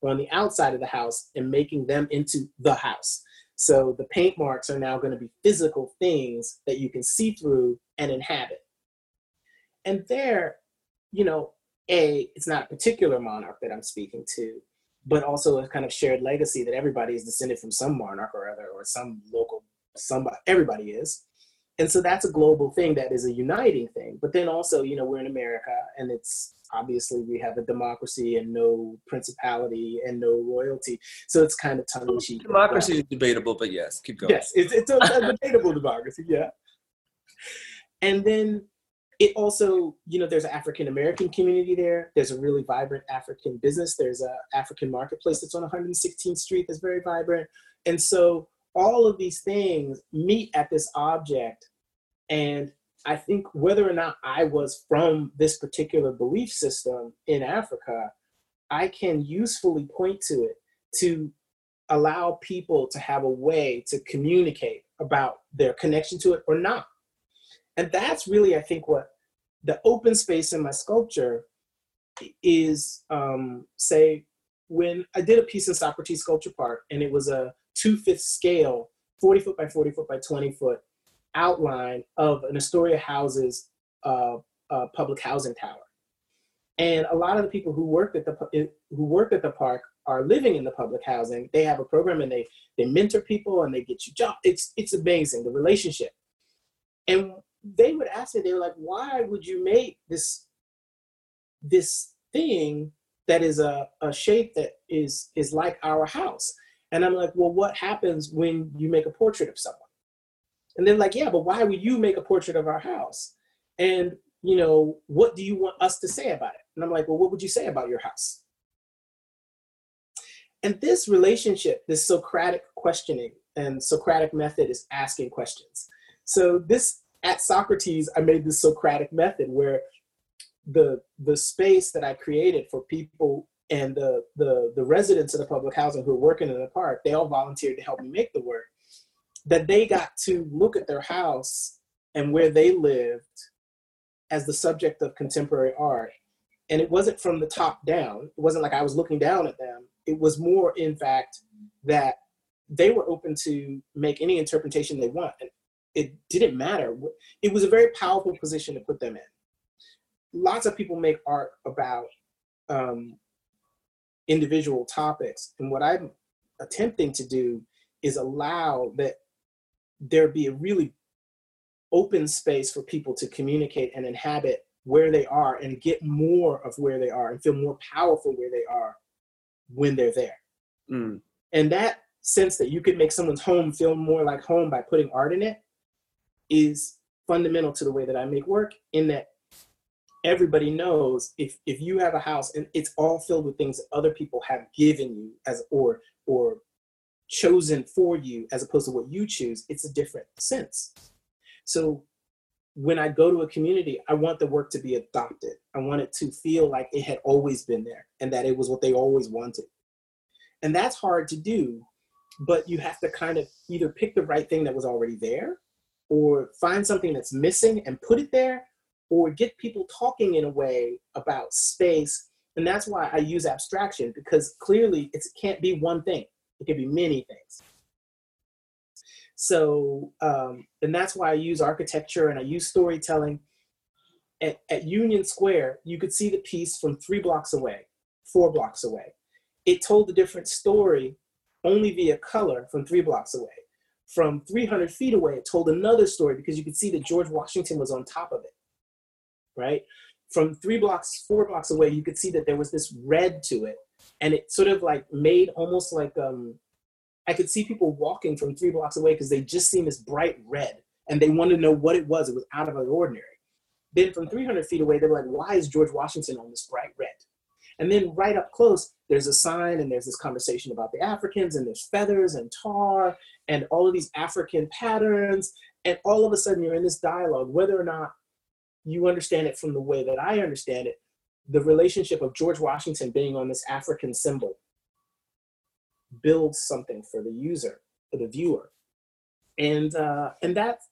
on the outside of the house and making them into the house. So the paint marks are now going to be physical things that you can see through and inhabit. And there, you know, A, it's not a particular monarch that I'm speaking to, but also a kind of shared legacy that everybody is descended from some monarch or other or some local somebody everybody is and so that's a global thing that is a uniting thing but then also you know we're in america and it's obviously we have a democracy and no principality and no royalty so it's kind of tongue-in-cheek democracy is debatable but yes keep going yes it's, it's a, a debatable democracy yeah and then it also, you know, there's an African American community there. There's a really vibrant African business. There's a African marketplace that's on 116th Street that's very vibrant. And so all of these things meet at this object. And I think whether or not I was from this particular belief system in Africa, I can usefully point to it to allow people to have a way to communicate about their connection to it or not and that's really i think what the open space in my sculpture is um, say when i did a piece in socrates sculpture park and it was a two-fifth scale 40 foot by 40 foot by 20 foot outline of an astoria houses uh, uh, public housing tower. And a lot of the people who worked at the who work at the park are living in the public housing. They have a program and they they mentor people and they get you jobs it's it's amazing the relationship. And they would ask me, they were like, why would you make this this thing that is a, a shape that is is like our house? And I'm like, well, what happens when you make a portrait of someone? And they're like, yeah, but why would you make a portrait of our house? And you know, what do you want us to say about it? And I'm like, well, what would you say about your house? And this relationship, this Socratic questioning and Socratic method is asking questions. So this at Socrates, I made this Socratic method where the the space that I created for people and the the the residents of the public housing who were working in the park, they all volunteered to help me make the work. That they got to look at their house and where they lived as the subject of contemporary art. And it wasn't from the top down. It wasn't like I was looking down at them. It was more, in fact, that they were open to make any interpretation they want. And it didn't matter. It was a very powerful position to put them in. Lots of people make art about um, individual topics, and what I'm attempting to do is allow that there be a really open space for people to communicate and inhabit where they are and get more of where they are and feel more powerful where they are when they're there. Mm. And that sense that you could make someone's home feel more like home by putting art in it is fundamental to the way that I make work in that everybody knows if if you have a house and it's all filled with things that other people have given you as or or chosen for you as opposed to what you choose, it's a different sense. So when I go to a community, I want the work to be adopted. I want it to feel like it had always been there and that it was what they always wanted. And that's hard to do, but you have to kind of either pick the right thing that was already there or find something that's missing and put it there or get people talking in a way about space. And that's why I use abstraction because clearly it can't be one thing. It can be many things. So, um, and that's why I use architecture and I use storytelling. At, at Union Square, you could see the piece from three blocks away, four blocks away. It told a different story only via color from three blocks away. From 300 feet away, it told another story because you could see that George Washington was on top of it, right? From three blocks, four blocks away, you could see that there was this red to it. And it sort of like made almost like um, I could see people walking from three blocks away because they just seen this bright red and they wanted to know what it was. It was out of the ordinary. Then from 300 feet away, they were like, why is George Washington on this bright red? And then right up close, there's a sign and there's this conversation about the Africans and there's feathers and tar and all of these African patterns. And all of a sudden, you're in this dialogue, whether or not you understand it from the way that I understand it, the relationship of George Washington being on this African symbol builds something for the user, for the viewer, and uh, and that's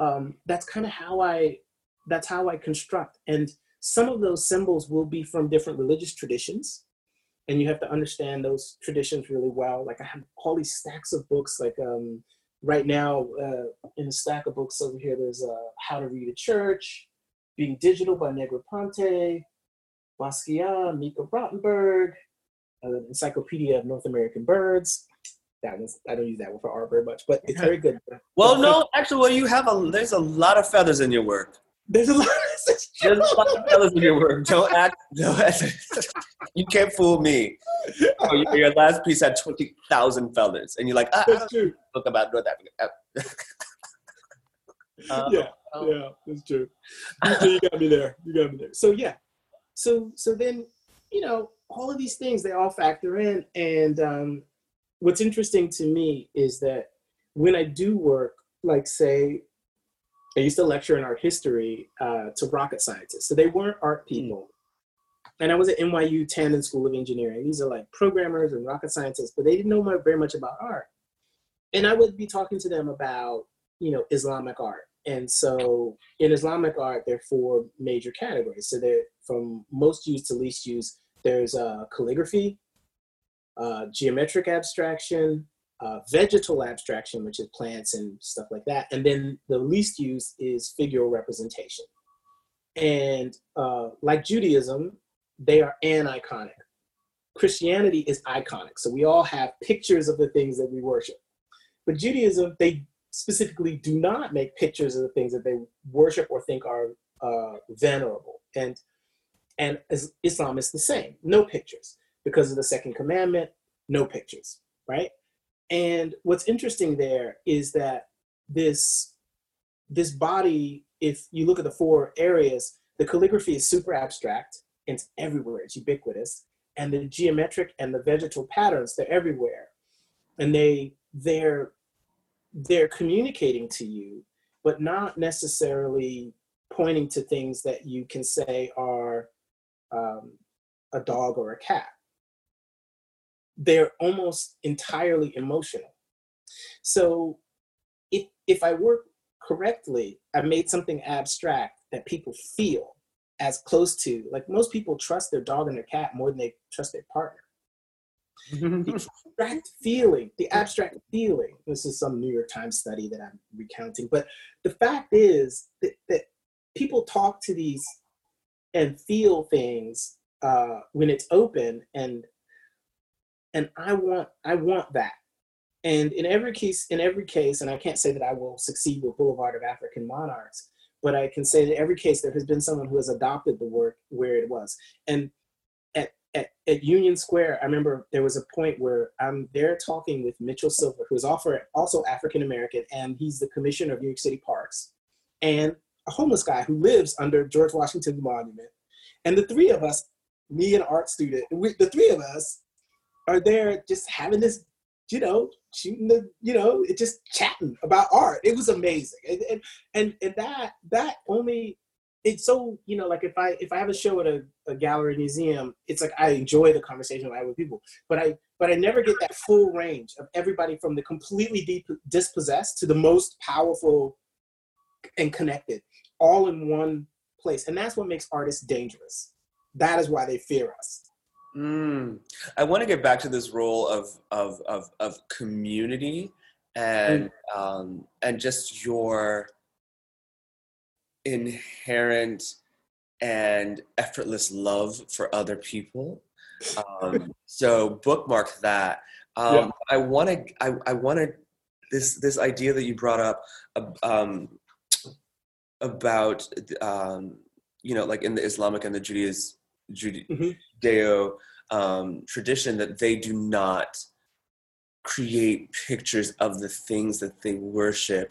um, that's kind of how I that's how I construct. And some of those symbols will be from different religious traditions, and you have to understand those traditions really well. Like I have all these stacks of books. Like um, right now, uh, in a stack of books over here, there's uh, How to Read a Church, Being Digital by Negroponte, Basquiat, Mika Rottenberg, uh, Encyclopedia of North American Birds. That one's I don't use that one for art very much, but it's very good. Well, no, actually, well, you have a there's a lot of feathers in your work. There's a lot. There's a lot of feathers in your work. Don't act. Don't act. you can't fool me. Oh, your, your last piece had twenty thousand feathers, and you're like, ah, That's true. Look about North Africa. uh, yeah, yeah, that's true. You, you got me there. You got me there. So yeah, so so then you know all of these things they all factor in. And um, what's interesting to me is that when i do work like say i used to lecture in art history uh, to rocket scientists. So they weren't art people. And i was at nyu tandon school of engineering. These are like programmers and rocket scientists but they didn't know very much about art. And i would be talking to them about you know islamic art and so in islamic art there are four major categories so they're from most used to least used there's uh, calligraphy, uh, geometric abstraction, uh, vegetal abstraction, which is plants and stuff like that. And then the least used is figural representation. And uh, like Judaism, they are aniconic. Christianity is iconic. So we all have pictures of the things that we worship. But Judaism, they specifically do not make pictures of the things that they worship or think are uh, venerable. And and Islam is the same, no pictures. Because of the second commandment, no pictures, right? And what's interesting there is that this this body, if you look at the four areas, the calligraphy is super abstract, and it's everywhere, it's ubiquitous. And the geometric and the vegetal patterns, they're everywhere. And they they're they're communicating to you, but not necessarily pointing to things that you can say are um, a dog or a cat. They're almost entirely emotional. So if, if I work correctly, I made something abstract that people feel as close to, like most people trust their dog and their cat more than they trust their partner. The abstract feeling, the abstract feeling, this is some New York Times study that I'm recounting, but the fact is that, that people talk to these and feel things uh, when it's open and and i want i want that And in every case, in every case, and I can't say that I will succeed with Boulevard of African Monarchs, but I can say that every case there has been someone who has adopted the work where it was. And at, at, Union Square, I remember there was a point where I'm there talking with Mitchell Silver, who is also African American, and he's the commissioner of New York City Parks, and a homeless guy who lives under George Washington Monument. And the three of us, me and art student, we, the three of us are there just having this you know, shooting the, you know, it just chatting about art. It was amazing. And, and, and that, that only, it's so, you know, like if I, if I have a show at a, a gallery museum, it's like, I enjoy the conversation I have with people, but I, but I never get that full range of everybody from the completely deep dispossessed to the most powerful and connected all in one place. And that's what makes artists dangerous. That is why they fear us Mm. I want to get back to this role of of of, of community and mm. um, and just your inherent and effortless love for other people. Um, so bookmark that. Um, yeah. I want to. I, I want to. This this idea that you brought up um, about um, you know like in the Islamic and the Judaism Judeo mm-hmm. um, tradition that they do not create pictures of the things that they worship,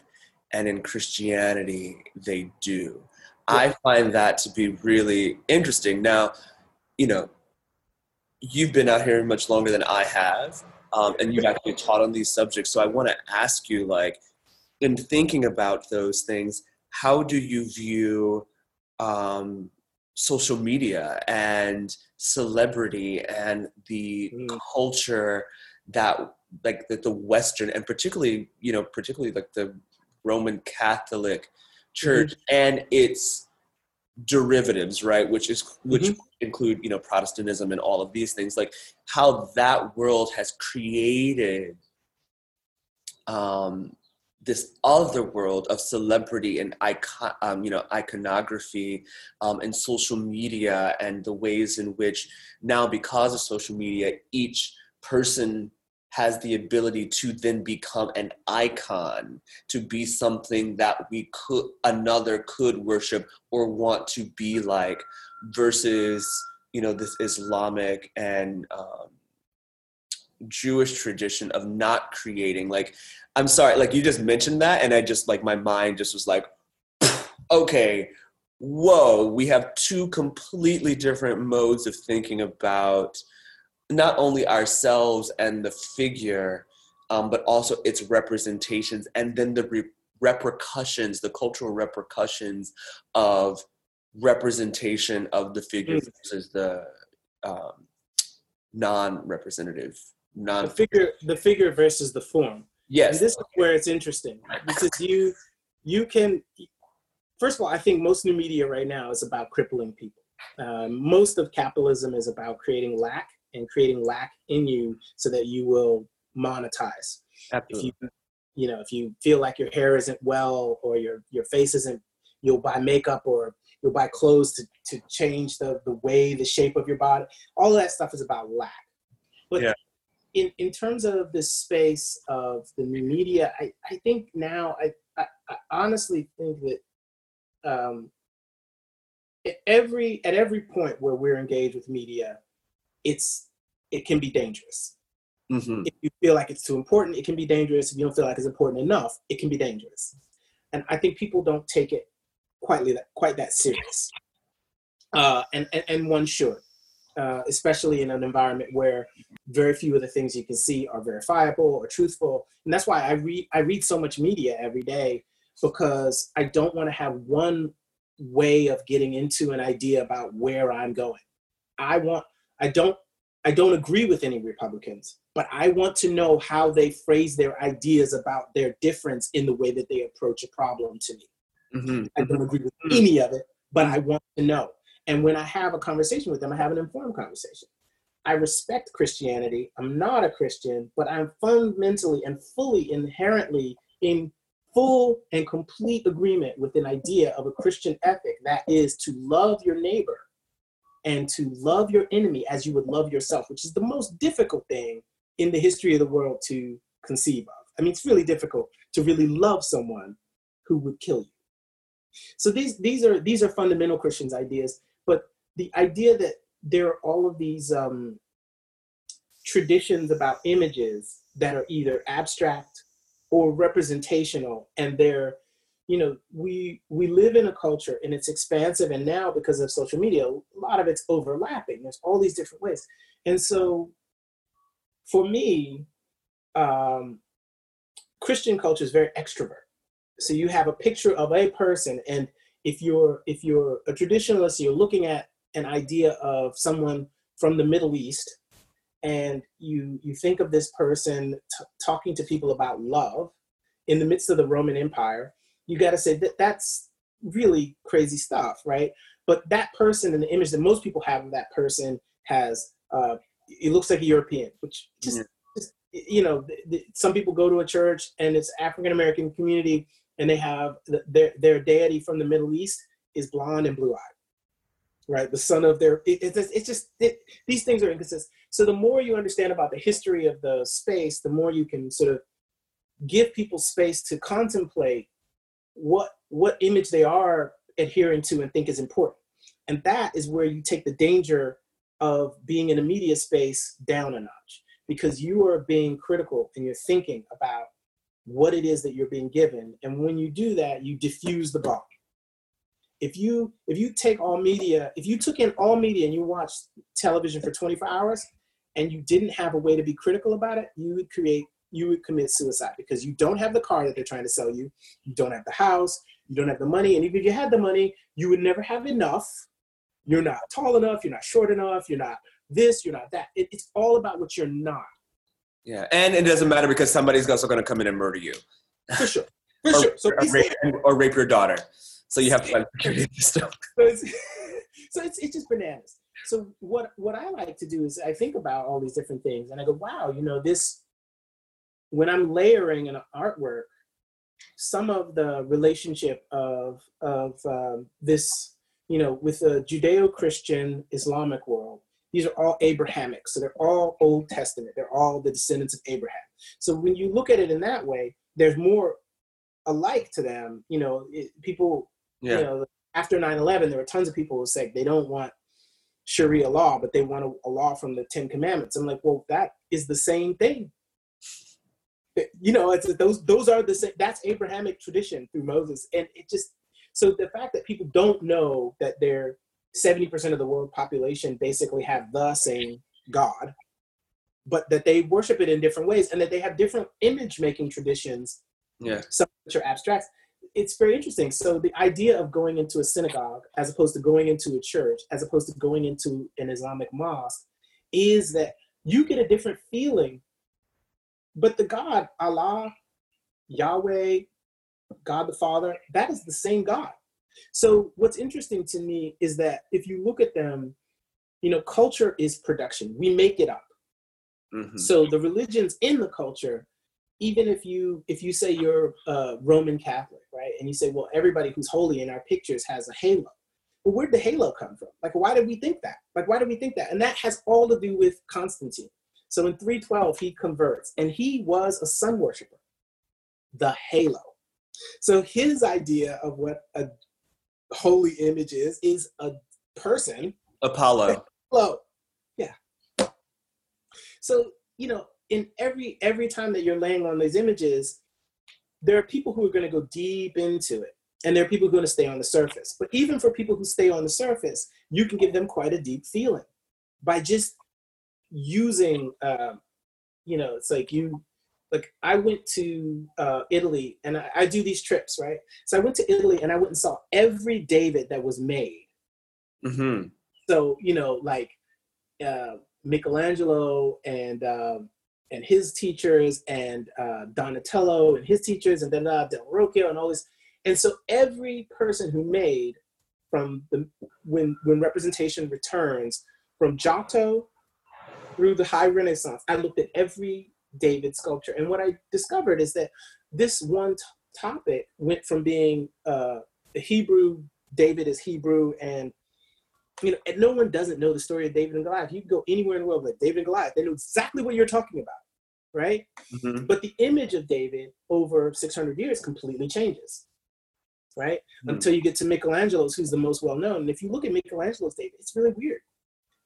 and in Christianity they do. Yeah. I find that to be really interesting. Now, you know, you've been out here much longer than I have, um, and you've actually taught on these subjects. So I want to ask you, like, in thinking about those things, how do you view um, social media and celebrity and the mm. culture that like that the western and particularly you know particularly like the roman catholic church mm-hmm. and its derivatives right which is which mm-hmm. include you know protestantism and all of these things like how that world has created um this other world of celebrity and icon, um, you know, iconography um, and social media and the ways in which now, because of social media, each person has the ability to then become an icon, to be something that we could another could worship or want to be like, versus you know this Islamic and um, Jewish tradition of not creating like I'm sorry, like you just mentioned that, and I just like my mind just was like, okay, whoa, we have two completely different modes of thinking about not only ourselves and the figure, um, but also its representations, and then the re- repercussions, the cultural repercussions of representation of the figure mm. versus the um, non-representative non the figure the figure versus the form Yes. And this is where it's interesting because you you can first of all, I think most new media right now is about crippling people. Um, most of capitalism is about creating lack and creating lack in you so that you will monetize. Absolutely. If you, you know, if you feel like your hair isn't well or your your face isn't, you'll buy makeup or you'll buy clothes to, to change the, the way, the shape of your body. All of that stuff is about lack. But yeah in, in terms of the space of the new media, I, I think now, I, I, I honestly think that um, at every at every point where we're engaged with media, it's it can be dangerous. Mm-hmm. If you feel like it's too important, it can be dangerous. If you don't feel like it's important enough, it can be dangerous. And I think people don't take it quite that quite that serious. Uh, and, and and one should. Uh, especially in an environment where very few of the things you can see are verifiable or truthful. And that's why I read I read so much media every day because I don't want to have one way of getting into an idea about where I'm going. I want I don't I don't agree with any Republicans, but I want to know how they phrase their ideas about their difference in the way that they approach a problem to me. Mm-hmm. I don't agree with mm-hmm. any of it, but I want to know. And when I have a conversation with them, I have an informed conversation. I respect Christianity. I'm not a Christian, but I'm fundamentally and fully inherently in full and complete agreement with an idea of a Christian ethic that is to love your neighbor and to love your enemy as you would love yourself, which is the most difficult thing in the history of the world to conceive of. I mean, it's really difficult to really love someone who would kill you. So these these are these are fundamental Christians ideas, but the idea that there are all of these um, traditions about images that are either abstract or representational, and they're you know we we live in a culture and it's expansive and now because of social media a lot of it's overlapping. There's all these different ways. And so for me um, christian culture is very extrovert. So you have a picture of a person and if you're if you're a traditionalist you're looking at an idea of someone from the middle east and you you think of this person t- talking to people about love in the midst of the roman empire you got to say that that's really crazy stuff, right? But that person and the image that most people have of that person has, uh, it looks like a European, which just, yeah. just you know, the, the, some people go to a church and it's African American community and they have the, their their deity from the Middle East is blonde and blue eyed, right? The son of their it, it, it's just it, these things are inconsistent. So the more you understand about the history of the space, the more you can sort of give people space to contemplate what what image they are adhering to and think is important. And that is where you take the danger of being in a media space down a notch because you are being critical and you're thinking about what it is that you're being given. And when you do that you diffuse the bomb if you if you take all media if you took in all media and you watched television for 24 hours and you didn't have a way to be critical about it you would create you would commit suicide because you don't have the car that they're trying to sell you, you don't have the house, you don't have the money, and even if you had the money, you would never have enough. You're not tall enough, you're not short enough, you're not this, you're not that. It, it's all about what you're not. Yeah, and it doesn't matter because somebody's also going to come in and murder you. For sure, for or, sure. So or, rape, or rape your daughter. So you have to find security system. So it's, so it's, it's just bananas. So what what I like to do is I think about all these different things and I go, wow, you know, this when I'm layering an artwork, some of the relationship of of um, this, you know, with the Judeo-Christian Islamic world, these are all Abrahamic, so they're all Old Testament. They're all the descendants of Abraham. So when you look at it in that way, there's more alike to them. You know, it, people, yeah. you know, after 9/11, there were tons of people who said they don't want Sharia law, but they want a, a law from the Ten Commandments. I'm like, well, that is the same thing you know, it's those those are the same. That's Abrahamic tradition through Moses, and it just so the fact that people don't know that they're seventy percent of the world population basically have the same God, but that they worship it in different ways, and that they have different image making traditions. Yeah, some which are abstract. It's very interesting. So the idea of going into a synagogue as opposed to going into a church, as opposed to going into an Islamic mosque, is that you get a different feeling but the God, Allah, Yahweh, God the Father, that is the same God. So what's interesting to me is that if you look at them, you know, culture is production. We make it up. Mm-hmm. So the religions in the culture, even if you if you say you're a Roman Catholic, right, and you say, well, everybody who's holy in our pictures has a halo. Well, where'd the halo come from? Like, why did we think that? Like, why did we think that? And that has all to do with Constantine. So in 312, he converts, and he was a sun worshiper, the halo. So his idea of what a holy image is is a person. Apollo. Apollo. Yeah. So you know, in every every time that you're laying on these images, there are people who are going to go deep into it, and there are people who are going to stay on the surface. But even for people who stay on the surface, you can give them quite a deep feeling by just using um, you know it's like you like i went to uh, italy and I, I, do these trips right? So i went to italy and i went and saw every david that was made. Mm-hmm. so you know like uh, michelangelo and um, and his teachers and uh, donatello and his teachers and then uh, del Verrocchio and all this. And so every person who made from the when when representation returns from giotto through the high Renaissance, I looked at every David sculpture. And what I discovered is that this one t- topic went from being uh, the Hebrew, David is Hebrew, and you know, and no one doesn't know the story of David and Goliath. You can go anywhere in the world, like David and Goliath, they know exactly what you're talking about. right? Mhm. But the image of David over 600 years completely changes, right? Hmm. Until you get to Michelangelo's, who's the most well known. And if you look at Michelangelo's David, it's really weird.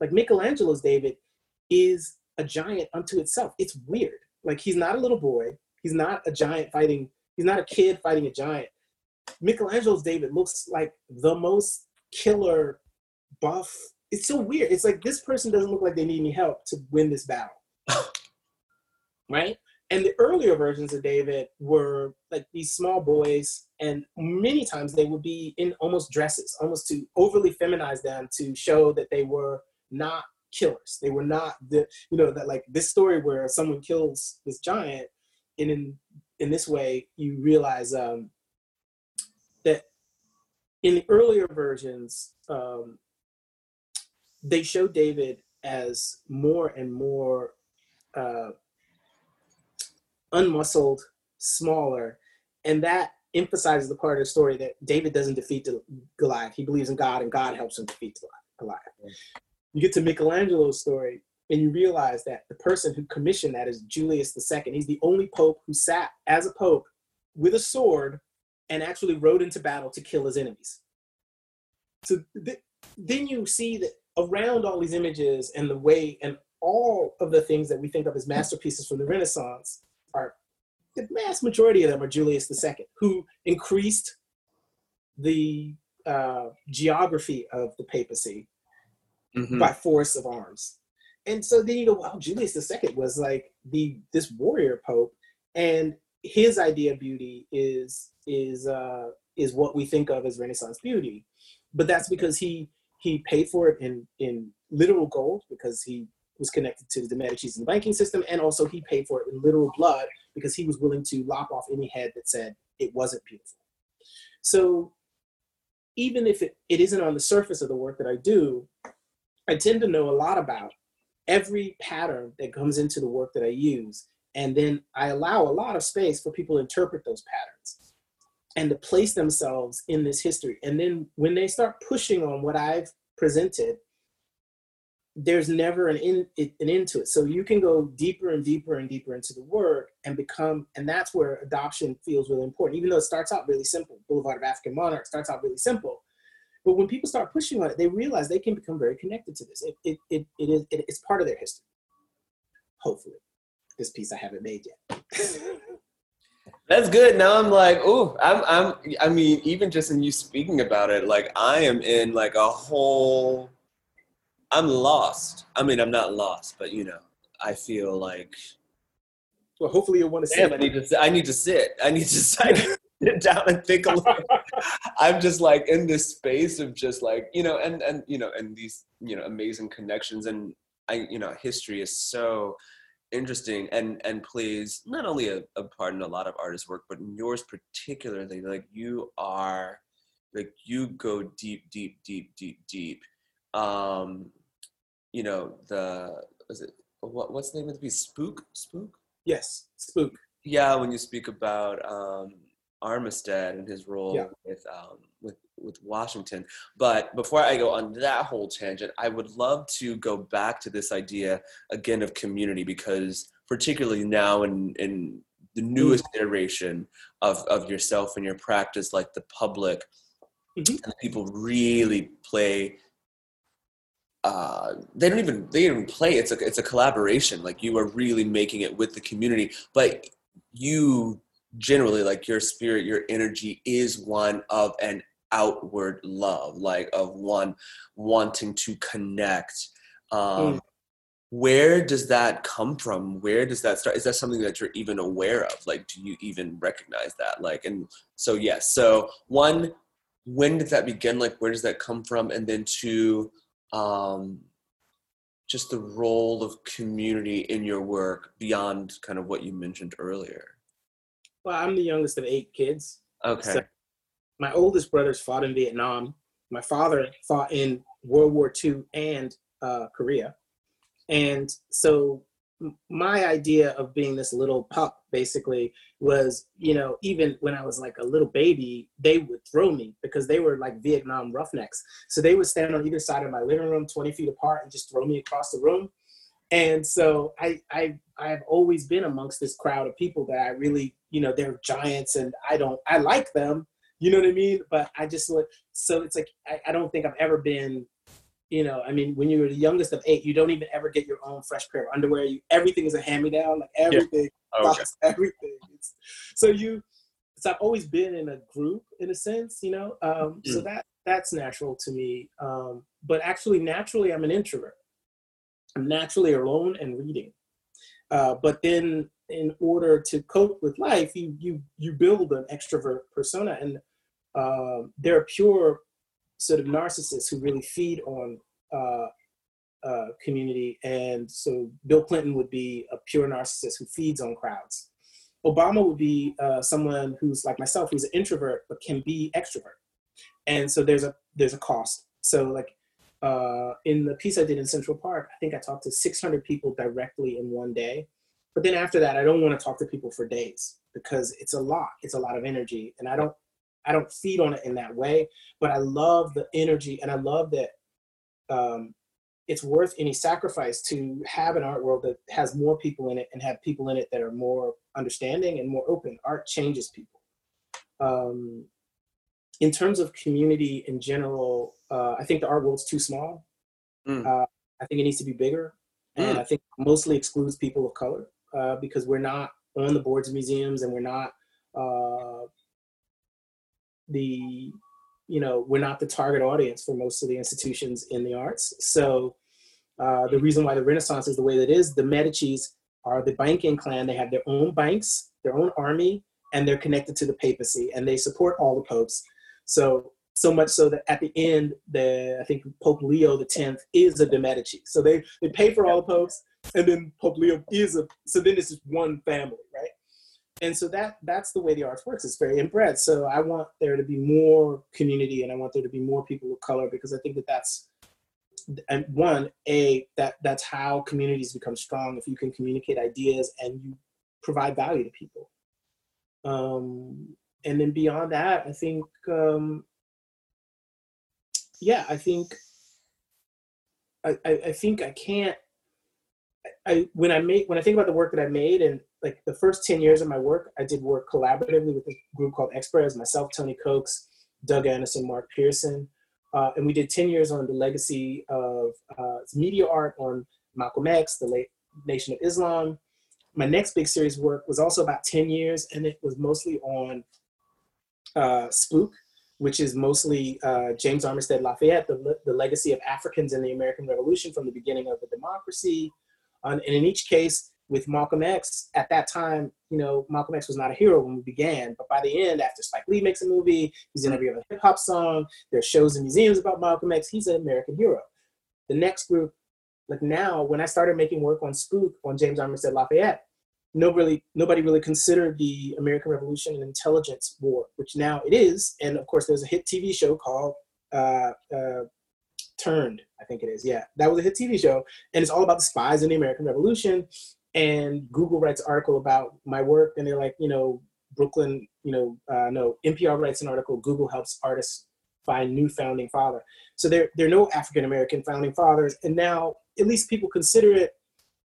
Like Michelangelo's David is a giant unto itself. It's weird. Like he's not a little boy. He's not a giant fighting. He's not a kid fighting a giant. Michelangelo's David looks like the most killer buff. It's so weird. It's like this person doesn't look like they need any help to win this battle. right? And the earlier versions of David were like these small boys, and many times they would be in almost dresses, almost to overly feminize them to show that they were not killers. They were not the, you know, that like this story where someone kills this giant, and in in this way you realize um, that in the earlier versions, um, they show David as more and more uh, unmuscled, smaller, and that emphasizes the part of the story that David doesn't defeat Goliath. He believes in God, and God helps him defeat Goliath. You get to Michelangelo's story, and you realize that the person who commissioned that is Julius II. He's the only pope who sat as a pope with a sword and actually rode into battle to kill his enemies. So th- then you see that around all these images and the way and all of the things that we think of as masterpieces from the Renaissance are the vast majority of them are Julius II, who increased the uh, geography of the papacy Mhm. by force of arms. And so then you go, wow, Julius II was like the this warrior pope, and his idea of beauty is is uh, is what we think of as Renaissance beauty, but that's because he he paid for it in in literal gold because he was connected to the Medici's and the banking system, and also he paid for it in literal blood because he was willing to lop off any head that said it wasn't beautiful. So even if it, it isn't on the surface of the work that I do, I tend to know a lot about every pattern that comes into the work that I use. And then I allow a lot of space for people to interpret those patterns and to place themselves in this history. And then when they start pushing on what I've presented, there's never an end, an end to it. So you can go deeper and deeper and deeper into the work and become, and that's where adoption feels really important, even though it starts out really simple. Boulevard of African Monarchs starts out really simple. But when people start pushing on it, they realize they can become very connected to this. It, it, it, it is, it, it's part of their history. Hopefully. This piece I haven't made yet. That's good. Now I'm like, oh, I'm, I'm. I mean, even just in you speaking about it, like I am in like a whole. I'm lost. I mean, I'm not lost, but you know, I feel like, well, hopefully you'll want to damn, I need to. I need to sit. I need to like, sit down and think a little. I'm just like in this space of just like you know, and and you know, and these you know amazing connections, and I you know, history is so interesting and and plays not only a, a part in a lot of artists' work, but in yours particularly. Like you are, like you go deep, deep, deep, deep, deep. Um, you know the is it what what's the name of the piece? Spook, spook. Yes, spook. Yeah, when you speak about um, Armistead and his role Yeah. with um, with with Washington. But before I go on that whole tangent, I would love to go back to this idea again of community because particularly now in in the newest iteration of of yourself and your practice, like the public Mhm. and the people really play uh, they don't even they don't even play. It's a it's a collaboration. Like you are really making it with the community, but you generally like your spirit, your energy is one of an outward love, like of one wanting to connect. Um, Mm. Where does that come from? Where does that start? Is that something that you're even aware of? Like, do you even recognize that? Like, and so yes. So one, when did that begin? Like, where does that come from? And then two, um, just the role of community in your work beyond kind of what you mentioned earlier. Well, I'm the youngest of eight kids. Okay. So- My oldest brothers fought in Vietnam. My father fought in World War II and uh, Korea. And so my idea of being this little pup basically was, you know, even when I was like a little baby, they would throw me because they were like Vietnam roughnecks. So they would stand on either side of my living room, 20 feet apart, and just throw me across the room. And so I, I I've always been amongst this crowd of people that I really, you know, they're giants and I don't I like them, you know what I mean? But I just so it's like I, I don't think I've ever been, you know, I mean, when you're the youngest of eight, you don't even ever get your own fresh pair of underwear. You everything is a hand me down, like everything, yeah. oh, okay. everything. It's, so you, so I've always been in a group in a sense, you know. Um, mm. So that that's natural to me. Um, but actually, naturally, I'm an introvert. Naturally alone and reading. Uh, but then, in order to cope with life, you you you build an extrovert persona, and uh, there are pure sort of narcissists who really feed on uh, uh, community. And so, Bill Clinton would be a pure narcissist who feeds on crowds. Obama would be uh, someone who's like myself, who's an introvert but can be extrovert. And so there's a there's a cost. So like uh, in the piece I did in Central Park, I think I talked to 600 people directly in one day. But then after that, I don't want to talk to people for days because it's a lot. It's a lot of energy, and I don't I don't feed on it in that way. But I love the energy, and I love that um, it's worth any sacrifice to have an art world that has more people in it and have people in it that are more understanding and more open. Art changes people. Um, in terms of community in general, uh, I think the art world's too small. Mm. Uh, I think it needs to be bigger, and mm. I think mostly excludes people of color uh, because we're not on the boards of museums and we're not uh, the you know we're not the target audience for most of the institutions in the arts. So uh, the reason why the Renaissance is the way that it is, the Medici's are the banking clan. They have their own banks, their own army, and they're connected to the papacy, and they support all the popes so so much so that at the end, the I think Pope Leo the Tenth is a de Medici. So they they pay for all the popes, and then Pope Leo is a. So then it's just one family, right? And so that that's the way the arts works. It's very inbred. So I want there to be more community, and I want there to be more people of color because I think that that's and one a that that's how communities become strong if you can communicate ideas and you provide value to people. Um, and then beyond that, I think, um, yeah, I think, I, I, think I can't. I when I make when I think about the work that I made and like the first ten years of my work, I did work collaboratively with a group called X-PRZ, myself, Tony Cokes, Doug Anderson, Mark Pierson, uh, and we did ten years on the legacy of uh, media art on Malcolm X, the late Nation of Islam. My next big series work was also about ten years, and it was mostly on uh, Spook, which is mostly uh, James Armistead Lafayette, the, the legacy of Africans in the American Revolution from the beginning of the democracy. and in each case, with Malcolm X, at that time, you know, Malcolm X was not a hero when we began, but by the end, after Spike Lee makes a movie, he's in every other hip hop song, there's shows and museums about Malcolm X, he's an American hero. The next group, like now, when I started making work on Spook on James Armistead Lafayette, nobody nobody really considered the American Revolution an intelligence war, which now it is. And of course, there's a hit TV show called uh, uh, Turned, I think it is. Yeah, that was a hit TV show, and it's all about the spies in the American Revolution. And Google writes an article about my work, and they're like, you know, Brooklyn, you know, uh, no, NPR writes an article. Google helps artists find new founding father. So there, there are no African American founding fathers, and now at least people consider it.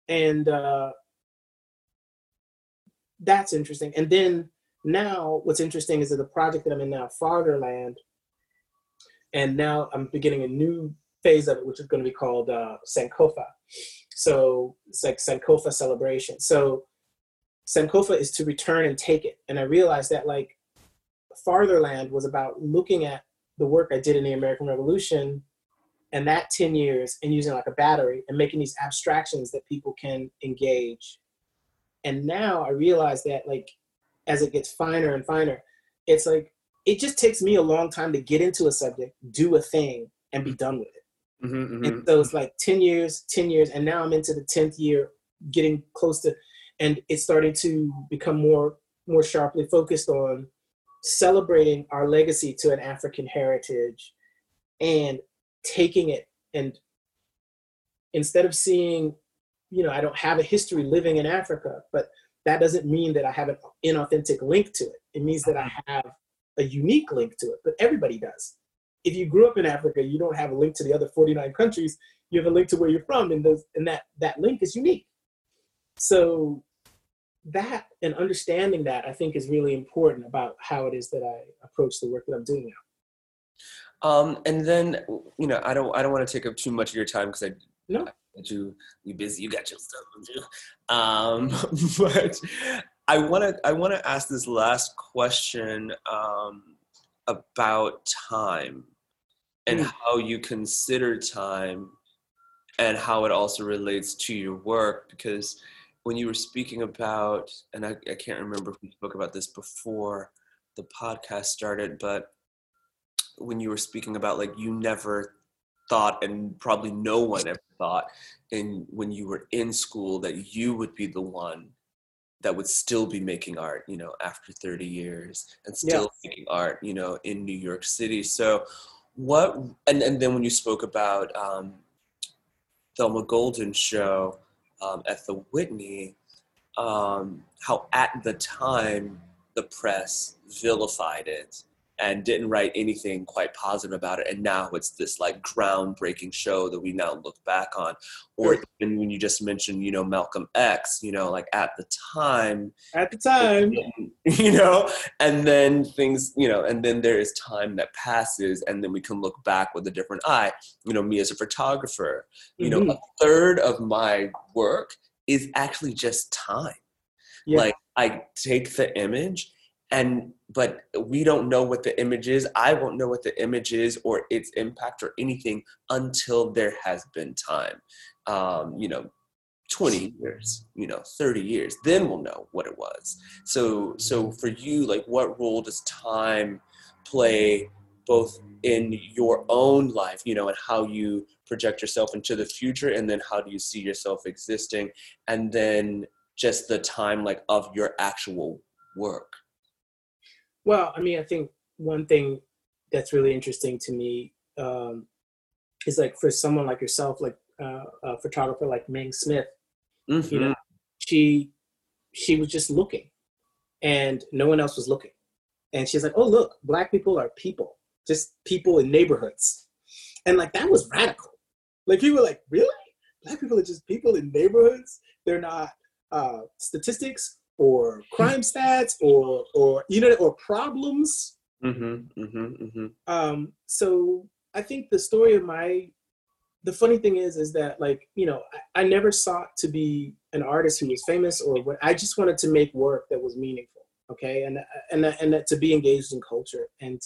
And uh, that's interesting. And then now what's interesting is that the project that I'm in now, Fatherland, and now I'm beginning a new phase of it, which is going to be called uh, Sankofa. So it's like Sankofa celebration. So Sankofa is to return and take it. And I realized that like Fatherland was about looking at the work I did in the American Revolution and that 10 years and using like a battery and making these abstractions that people can engage and now I realize that like as it gets finer and finer, it's like it just takes me a long time to get into a subject, do a thing, and be done with it. Mm-hmm, mm-hmm. And so it's like 10 years, 10 years, and now I'm into the 10th year, getting close to, and it's starting to become more more sharply focused on celebrating our legacy to an African heritage and taking it and instead of seeing you know, I don't have a history living in Africa, but that doesn't mean that I have an inauthentic link to it. It means that I have a unique link to it, but everybody does. if you grew up in Africa, you don't have a link to the other 49 countries. You have a link to where you're from, and those and that that link is unique. So that and understanding that I think is really important about how it is that I approach the work that I'm doing now. Um, and then you know I don't I don't want to take up too much of your time because I no you you busy you got your stuff. Um, but I want to I want to ask this last question um, about time and mm. how you consider time and how it also relates to your work because when you were speaking about and I, I can't remember if we spoke about this before the podcast started but when you were speaking about like you never thought and probably no one ever thought in when you were in school that you would be the one that would still be making art you know after 30 years and still yeah. making art you know in new york city so what and, and then when you spoke about um, thelma golden show um, at the whitney um, how at the time the press vilified it and didn't write anything quite positive about it. And now it's this like groundbreaking show that we now look back on. Or even when you just mentioned you know malcolm x you know like at the time at the time. you know and then things you know and then there is time that passes and then we can look back with a different eye. You know me as a photographer you mm-hmm. know a third of my work is actually just time. Yeah. like i take the image and but we don't know what the image is. I won't know what the image is or its impact or anything until there has been time. Um, you know 20 years you know 30 years then we'll know what it was. So so for you like what role does time play both in your own life you know and how you project yourself into the future and then how do you see yourself existing and then just the time like of your actual work well, I mean, I think one thing that's really interesting to me um, is like for someone like yourself, like uh, a photographer like Ming Smith, mm-hmm. you know, she she was just looking, and no one else was looking, and she's like, "Oh, look, black people are people, just people in neighborhoods," and like that was radical. Like people were like, "Really? Black people are just people in neighborhoods? They're not uh, statistics or crime stats or or you know or problems. Mm-hmm, mm-hmm, mm-hmm. Um, so I think the story of my the funny thing is is that like you know I, I, never sought to be an artist who was famous or what I just wanted to make work that was meaningful okay and and and to be engaged in culture and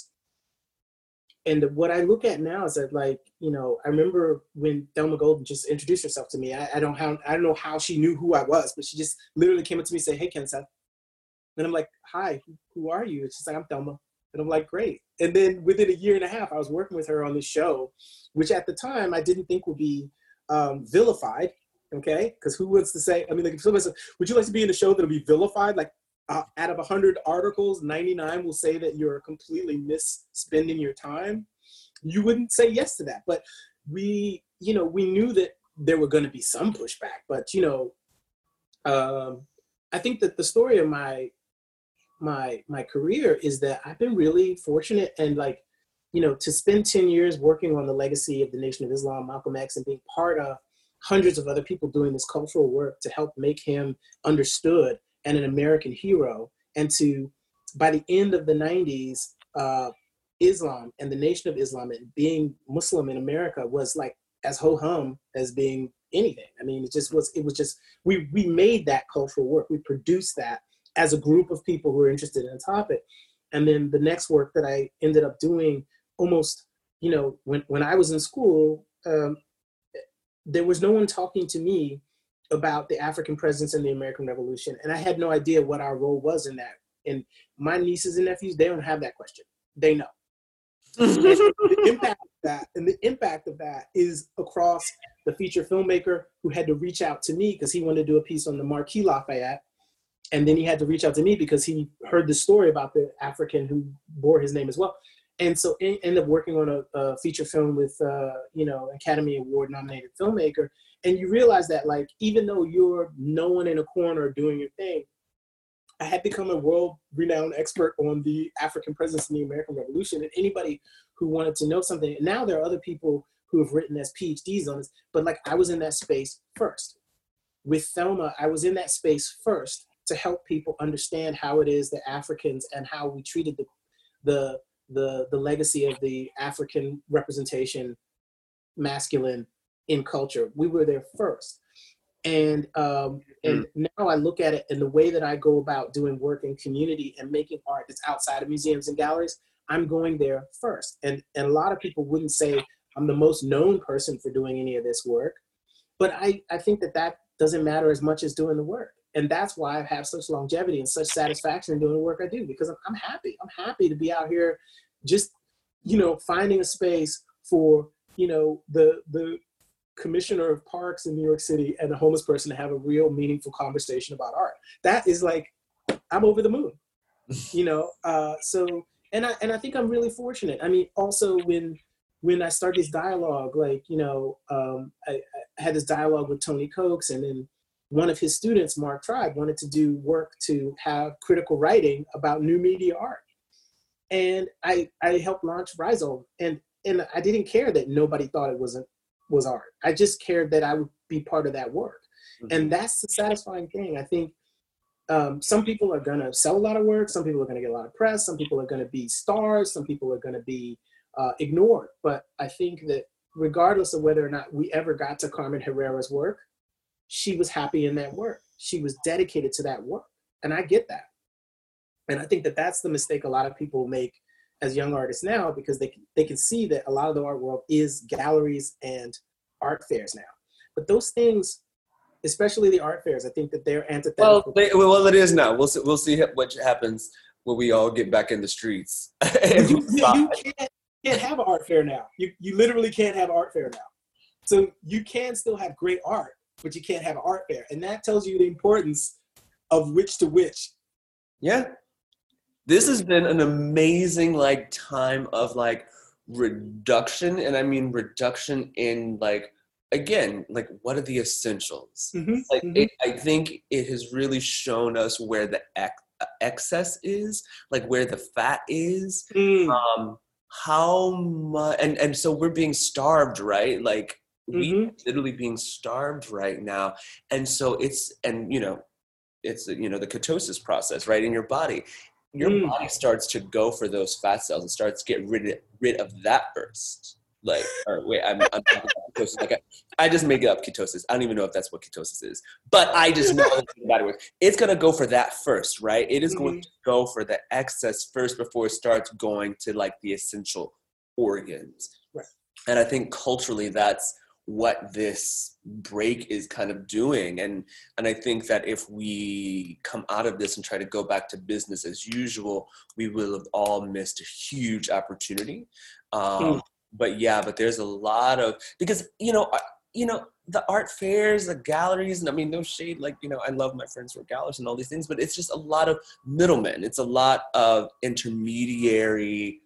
and what I look at now is that like you know I remember when Thelma Golden just introduced herself to me. I, I don't how I don't know how she knew who I was, but she just literally came up to me and said, "Hey, Kenseth," and I'm like, "Hi, who, who are you?" She's like, "I'm Thelma," and I'm like, "Great." And then within a year and a half, I was working with her on this show, which at the time I didn't think would be um, vilified. Okay, because who wants to say? I mean, like if somebody says, "Would you like to be in a show that'll be vilified?" Like uh, out of 100 articles, 99 will say that you're completely misspending your time. You wouldn't say yes to that. But we, you know, we knew that there were going to be some pushback. But, you know, um, I think that the story of my my my career is that I've been really fortunate and like, you know, to spend 10 years working on the legacy of the Nation of Islam, Malcolm X, and being part of hundreds of other people doing this cultural work to help make him understood and an American hero, and to by the end of the 90s, uh, Islam and the Nation of Islam and being Muslim in America was like as ho hum as being anything. I mean, it just was. It was just we we made that cultural work. We produced that as a group of people who were interested in the topic. And then the next work that I ended up doing, almost, you know, when when I was in school, um, there was no one talking to me about the African presence in the American Revolution, and I had no idea what our role was in that. And my nieces and nephews, they don't have that question. They know. the impact of that, and the impact of that is across the feature filmmaker who had to reach out to me because he wanted to do a piece on the Marquis Lafayette, and then he had to reach out to me because he heard the story about the African who bore his name as well. And so ended up working on a, a feature film with, uh, you know, Academy Award nominated filmmaker and you realize that like even though you're no one in a corner doing your thing i had become a world renowned expert on the african presence in the american revolution and anybody who wanted to know something. And now there are other people who have written as PhDs on this, but like I was in that space first. With Thelma, I was in that space first to help people understand how it is that Africans and how we treated the the the, the legacy of the African representation masculine in culture. We were there first. And um, and mm. now I look at it in the way that I go about doing work in community and making art that's outside of museums and galleries. I'm going there first. And, and a lot of people wouldn't say I'm the most known person for doing any of this work, but I, I think that that doesn't matter as much as doing the work. And that's why I have such longevity and such satisfaction in doing the work I do because I'm, I'm happy. I'm happy to be out here just, you know, finding a space for, you know, the, the commissioner of parks in New York City and a homeless person to have a real meaningful conversation about art. That is like, I'm over the moon, you know? Uh, so, and I, and I think I'm really fortunate. I mean, also when, when I started this dialogue, like, you know, um, I, I, had this dialogue with Tony Cokes and then one of his students, Mark Tribe, wanted to do work to have critical writing about new media art. And I, I helped launch Rhizome and, and I didn't care that nobody thought it wasn't was art. I just cared that I would be part of that work. Mm-hmm. And that's the satisfying thing. I think um, some people are going to sell a lot of work. Some people are going to get a lot of press. Some people are going to be stars. Some people are going to be uh, ignored. But I think that regardless of whether or not we ever got to Carmen Herrera's work, she was happy in that work. She was dedicated to that work. And I get that. And I think that that's the mistake a lot of people make as young artists now because they, they can see that a lot of the art world is galleries and art fairs now. But those things especially the art fairs. I think that they're antithetical. Well, they, well, it is now. We'll see, we'll see what happens when we all get back in the streets. you, you, can't, can't have an art fair now. You, you literally can't have an art fair now. So you can still have great art, but you can't have an art fair. And that tells you the importance of which to which. Yeah. This has been an amazing like time of like reduction. And I mean reduction in like again, like what are the essentials? Mm-hmm, like mm-hmm. It, I think it has really shown us where the ex- excess is, like where the fat is. Mm. Um, how much, and and so we're being starved, right? Like we mm-hmm. literally being starved right now, and so it's and you know, it's you know the ketosis process, right, in your body. Your mm. body starts to go for those fat cells and starts to get rid of, rid of that first like or wait i'm, I'm ketosis like I, I, just make it up ketosis i don't even know if that's what ketosis is but i just know about it it's going to go for that first right it is mm-hmm. going to go for the excess first before it starts going to like the essential organs right. and i think culturally that's what this break is kind of doing. And and i think that if we come out of this and try to go back to business as usual we will have all missed a huge opportunity. Um, mm but yeah, but there's a lot of because you know, you know, the art fairs, the galleries, and I mean, no shade, like you know, I love my friends who are galleries and all these things, but it's just a lot of middlemen. It's a lot of intermediary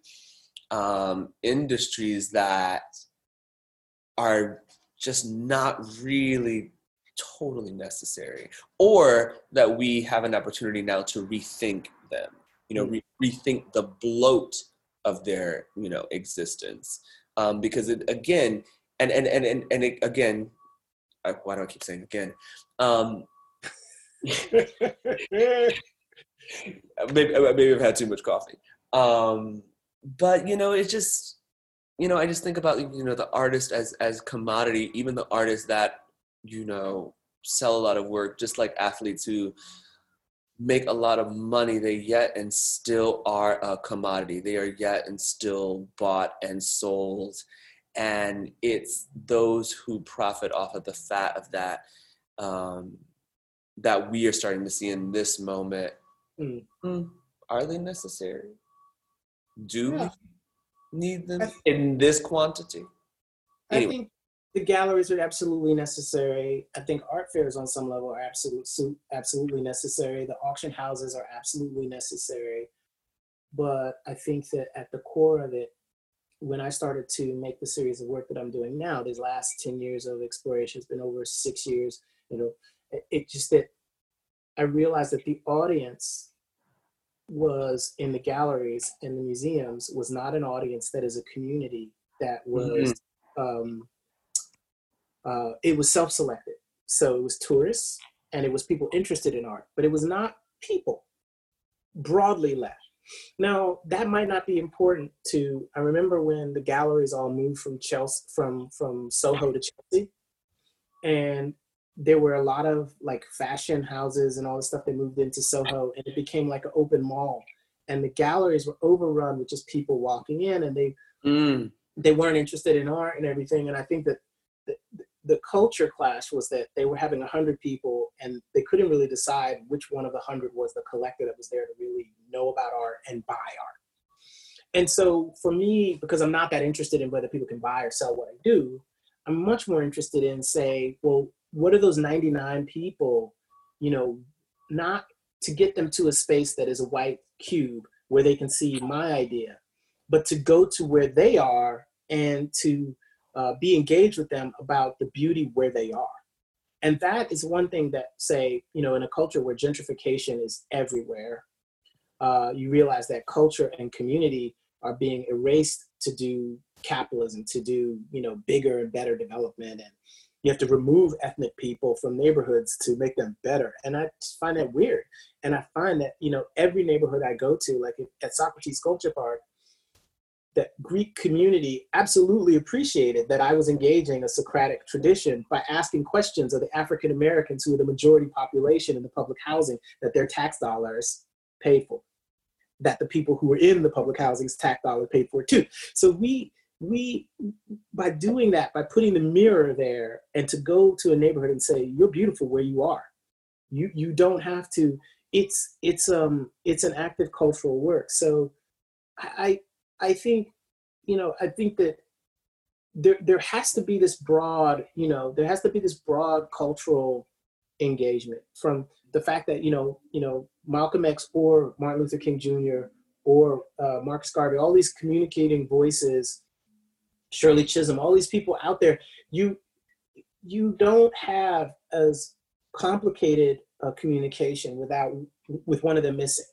um, industries that are just not really totally necessary, or that we have an opportunity now to rethink them. You know, mm. re- rethink the bloat of their you know existence um, because it again and and and and, and it, again I, why do I keep saying again um, maybe maybe I've had too much coffee um, but you know it's just you know I just think about you know the artist as as commodity even the artists that you know sell a lot of work just like athletes who make a lot of money, they yet and still are a commodity. They are yet and still bought and sold. And it's those who profit off of the fat of that um, that we are starting to see in this moment. Mm. Are they necessary? Do yeah. we need them in this quantity? Anyway. I think the galleries are absolutely necessary. I think art fairs on some level are absolutely absolutely necessary. The auction houses are absolutely necessary. But I think that at the core of it, when I started to make the series of work that I'm doing now, these last 10 years of exploration has been over six years, you know, it, it just that I realized that the audience was in the galleries and the museums was not an audience that is a community that was mm-hmm. um, uh, it was self-selected. So it was tourists and it was people interested in art but it was not people. Broadly left. Now that might not be important to i remember when the galleries all moved from chelsea from from soho to chelsea. And there were a lot of like fashion houses and all the stuff that moved into Soho, and it became like an open mall. And the galleries were overrun with just people walking in, and they mm. they weren't interested in art and everything. And I think that the, the culture clash was that they were having a hundred people, and they couldn't really decide which one of the hundred was the collector that was there to really know about art and buy art. And so for me, because I'm not that interested in whether people can buy or sell what I do, I'm much more interested in say, well, what are those 99 people, you know, not to get them to a space that is a white cube where they can see my idea, but to go to where they are and to uh, be engaged with them about the beauty where they are. And that is one thing that, say, you know, in a culture where gentrification is everywhere, uh, you realize that culture and community are being erased to do capitalism, to do, you know, bigger and better development and you have to remove ethnic people from neighborhoods to make them better. And i find that weird. And i find that you know every neighborhood i go to like at socrates sculpture park that greek community absolutely appreciated that i was engaging a socratic tradition by asking questions of the african americans who are the majority population in the public housing that their tax dollars paid for that the people who were in the public housing's tax dollar paid for too. So we we by doing that by putting the mirror there and to go to a neighborhood and say you're beautiful where you are. You you don't have to it's it's um it's an active cultural work. So i i think you know i think that there there has to be this broad you know there has to be this broad cultural engagement from the fact that you know you know malcolm x or martin luther king jr or uh, marcus garvey all these communicating voices Shirley Chisholm, all these people out there, you you don't have as complicated a communication without with one of them missing.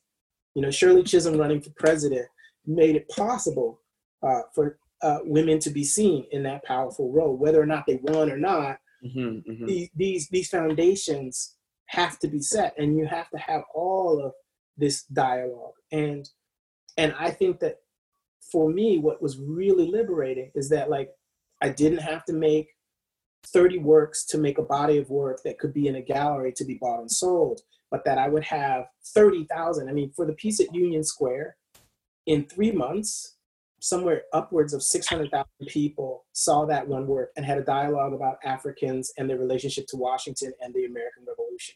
You know, Shirley Chisholm running for president made it possible uh, for uh, women to be seen in that powerful role, whether or not they won or not. Mm-hmm, mm-hmm. These, these these foundations have to be set, and you have to have all of this dialogue. And and I think that for me, what was really liberating is that like I didn't have to make 30 works to make a body of work that could be in a gallery to be bought and sold, but that I would have 30,000. I mean, for the piece at Union Square, in three months, somewhere upwards of 600,000 people saw that one work and had a dialogue about Africans and their relationship to Washington and the American Revolution.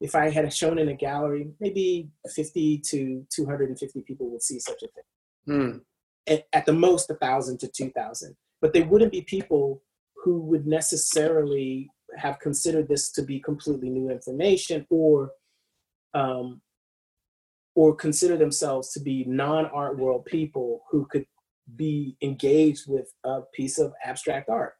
If I had shown in a gallery, maybe 50 to 250 people would see such a thing. Hmm. At, at the most, a thousand to two thousand. But they wouldn't be people who would necessarily have considered this to be completely new information or um, or consider themselves to be non-art world people who could be engaged with a piece of abstract art.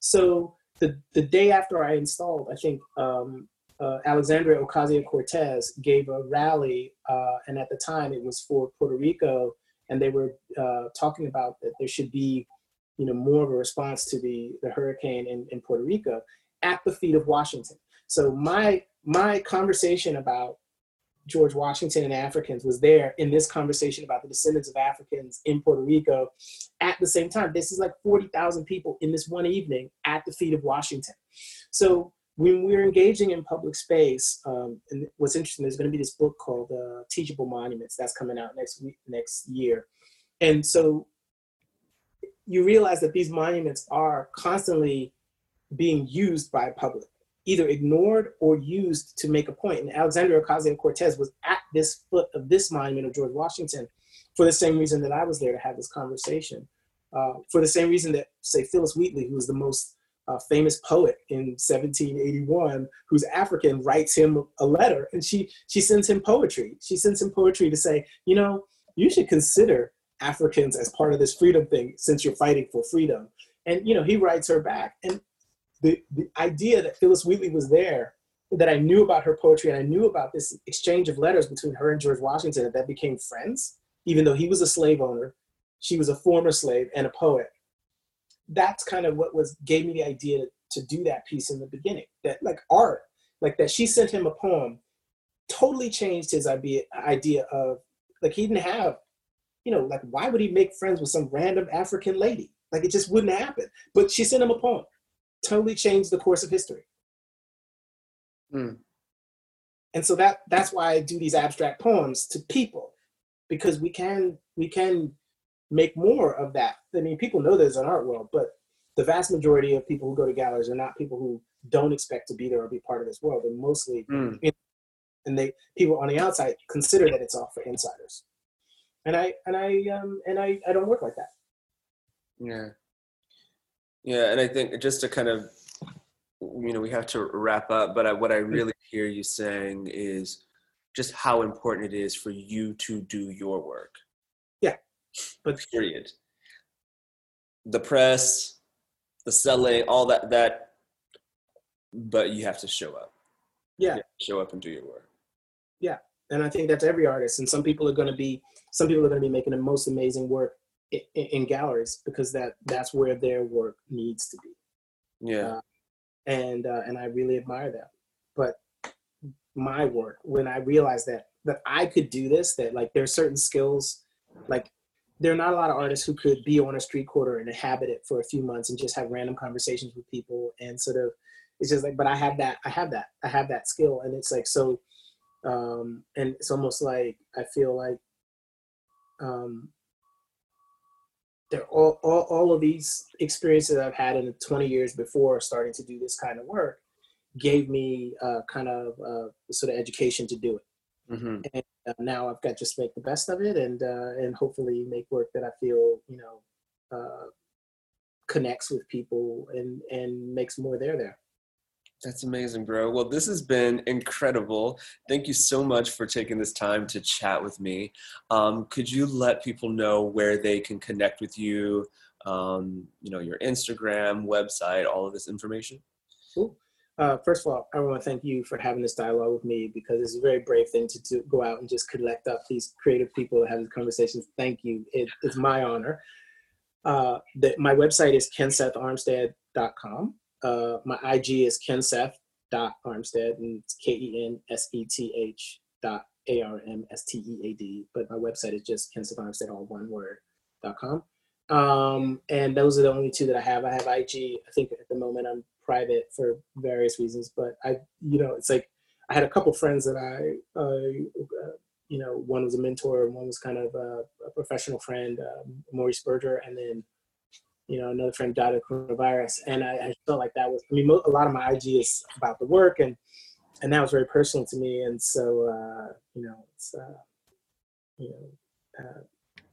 So the, the day after I installed, I think um, uh, Alexandria Ocasio-Cortez gave a rally, uh, and at the time it was for Puerto Rico and they were uh, talking about that there should be, you know, more of a response to the the hurricane in, in Puerto Rico at the feet of Washington. So my my conversation about George Washington and Africans was there in this conversation about the descendants of Africans in Puerto Rico at the same time. This is like 40,000 people in this one evening at the feet of Washington. So when we're engaging in public space, um, and what's interesting, there's going to be this book called uh, Teachable Monuments that's coming out next week, next year, and so you realize that these monuments are constantly being used by public, either ignored or used to make a point. And Alexandria Ocasio-Cortez was at this foot of this monument of George Washington for the same reason that I was there to have this conversation. Uh, for the same reason that, say, Phyllis Wheatley, who was the most a famous poet in 1781 who's African writes him a letter and she she sends him poetry. She sends him poetry to say, you know, you should consider Africans as part of this freedom thing since you're fighting for freedom. And you know, he writes her back. And the, the idea that Phyllis Wheatley was there that I knew about her poetry and I knew about this exchange of letters between her and George Washington that became friends, even though he was a slave owner, she was a former slave and a poet. That's kind of what was gave me the idea to do that piece in the beginning. That like art, like that she sent him a poem, totally changed his idea idea of like he didn't have, you know, like why would he make friends with some random African lady? Like it just wouldn't happen. But she sent him a poem, totally changed the course of history. Mm. And so that that's why I do these abstract poems to people, because we can we can make more of that. I mean, people know there's an art world, but the vast majority of people who go to galleries are not people who don't expect to be there or be part of this world. They're mostly, Mm. and they people on the outside consider that it's all for insiders. And I and I um, and I I don't work like that. Yeah. Yeah, and I think just to kind of, you know, we have to wrap up, but I, what I really hear you saying is just how important it is for you to do your work. But Period. The press, the selling, all that, that, but you have to show up. yeah, You have to show up and do your work. Yeah. And I think that's every artist. And some people are going to be some people are going to be making the most amazing work in, in galleries because that that's where their work needs to be. Yeah. and uh, and I really admire that. But my work, when I realized that that I could do this, that like there's certain skills, like there are not a lot of artists who could be on a street corner and inhabit it for a few months and just have random conversations with people and sort of it's just like but I have that I have that I have that skill and it's like so um and it's almost like I feel like um they're all, all, all of these experiences I've had in the 20 years before starting to do this kind of work gave me uh, kind of uh, sort of education to do it. Hmm And uh, now I've got to just make the best of it and uh, and hopefully make work that I feel you know uh, connects with people and and makes more there there. That's amazing, bro. Well, this has been incredible. Thank you so much for taking this time to chat with me. Um, could you let people know where they can connect with you? Um, you know, your Instagram, website, all of this information. Cool. Uh, first of all, I want to thank you for having this dialogue with me because it's a very brave thing to, to go out and just collect up these creative people and have these conversations. Thank you. It, it's my honor. Uh, the, my website is kensetharmstead.com. Uh, my IG is kenseth.armstead and it's K-E-N-S-E-T-H dot A-R-M-S-T-E-A-D. But my website is just kensetharmstead, all one word, dot com. Um, and those are the only two that I have. I have IG. I think at the moment I'm private for various reasons, but I, you know, it's like I had a couple friends that I, uh, uh, you know, one was a mentor and one was kind of a, a professional friend, um, Maurice Berger, and then, you know, another friend died of coronavirus, and I, I felt like that was. I mean, a lot of my IG is about the work, and and that was very personal to me, and so uh, you know, it's, uh, you know. Uh,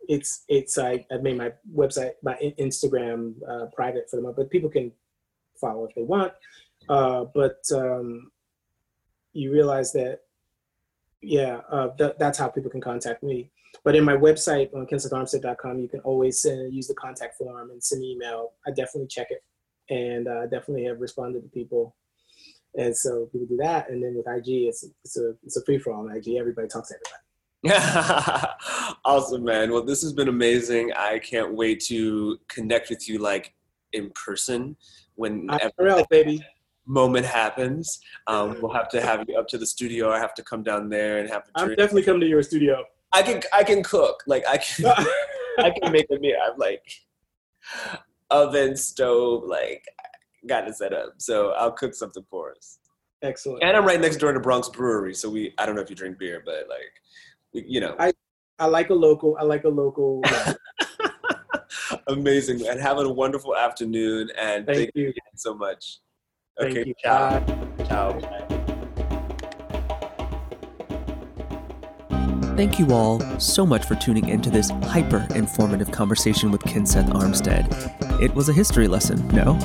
it's it's I, I made my website my Instagram uh, private for the moment, but people can follow if they want. Uh, but um, you realize that yeah, uh, that, that's how people can contact me. But in my website on kensetharmstead.com, you can always send, use the contact form and send me an email. I definitely check it, and uh, definitely have responded to people. And so people do that, and then with IG, it's it's a it's a free for all on IG. Everybody talks to everybody. awesome, man. Well, this has been amazing. I can't wait to connect with you like in person when baby. moment happens. Um, we'll have to have you up to the studio. I have to come down there and have a I'm definitely coming to your studio. I can I can cook. Like I can I can make a meal. I'm like oven, stove, like got it set up. So I'll cook something for us. Excellent. And I'm right next door to Bronx Brewery, so we I don't know if you drink beer, but like we, you know, I- I like a local. I like a local. amazing. And have a wonderful afternoon. And Thank thank, you. you again so much. Thank Okay, you. ciao. Bye. Ciao. Thank you all so much for tuning into this hyper informative conversation with Kenseth Armstead. It was a history lesson, no?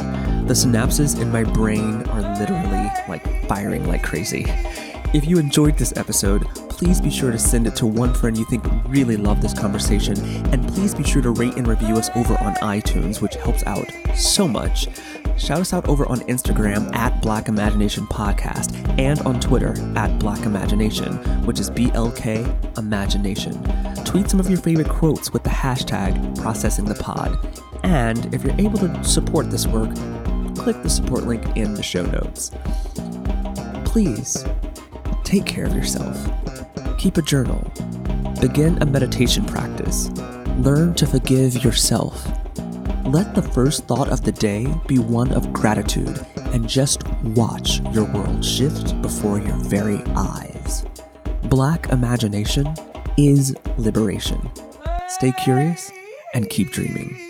The synapses in my brain are literally like firing like crazy. If you enjoyed this episode, please be sure to send it to one friend you think really love this conversation, and please be sure to rate and review us over on iTunes, which helps out so much. shout us out over on Instagram at Black Imagination Podcast and on Twitter at Black Imagination, which is BLK Imagination. Tweet some of your favorite quotes with the hashtag Processing the Pod. And if you're able to support this work, click the support link in the show notes. Please take care of yourself. Keep a journal. Begin a meditation practice. Learn to forgive yourself. Let the first thought of the day be one of gratitude and just watch your world shift before your very eyes. Black imagination is liberation. Stay curious and keep dreaming.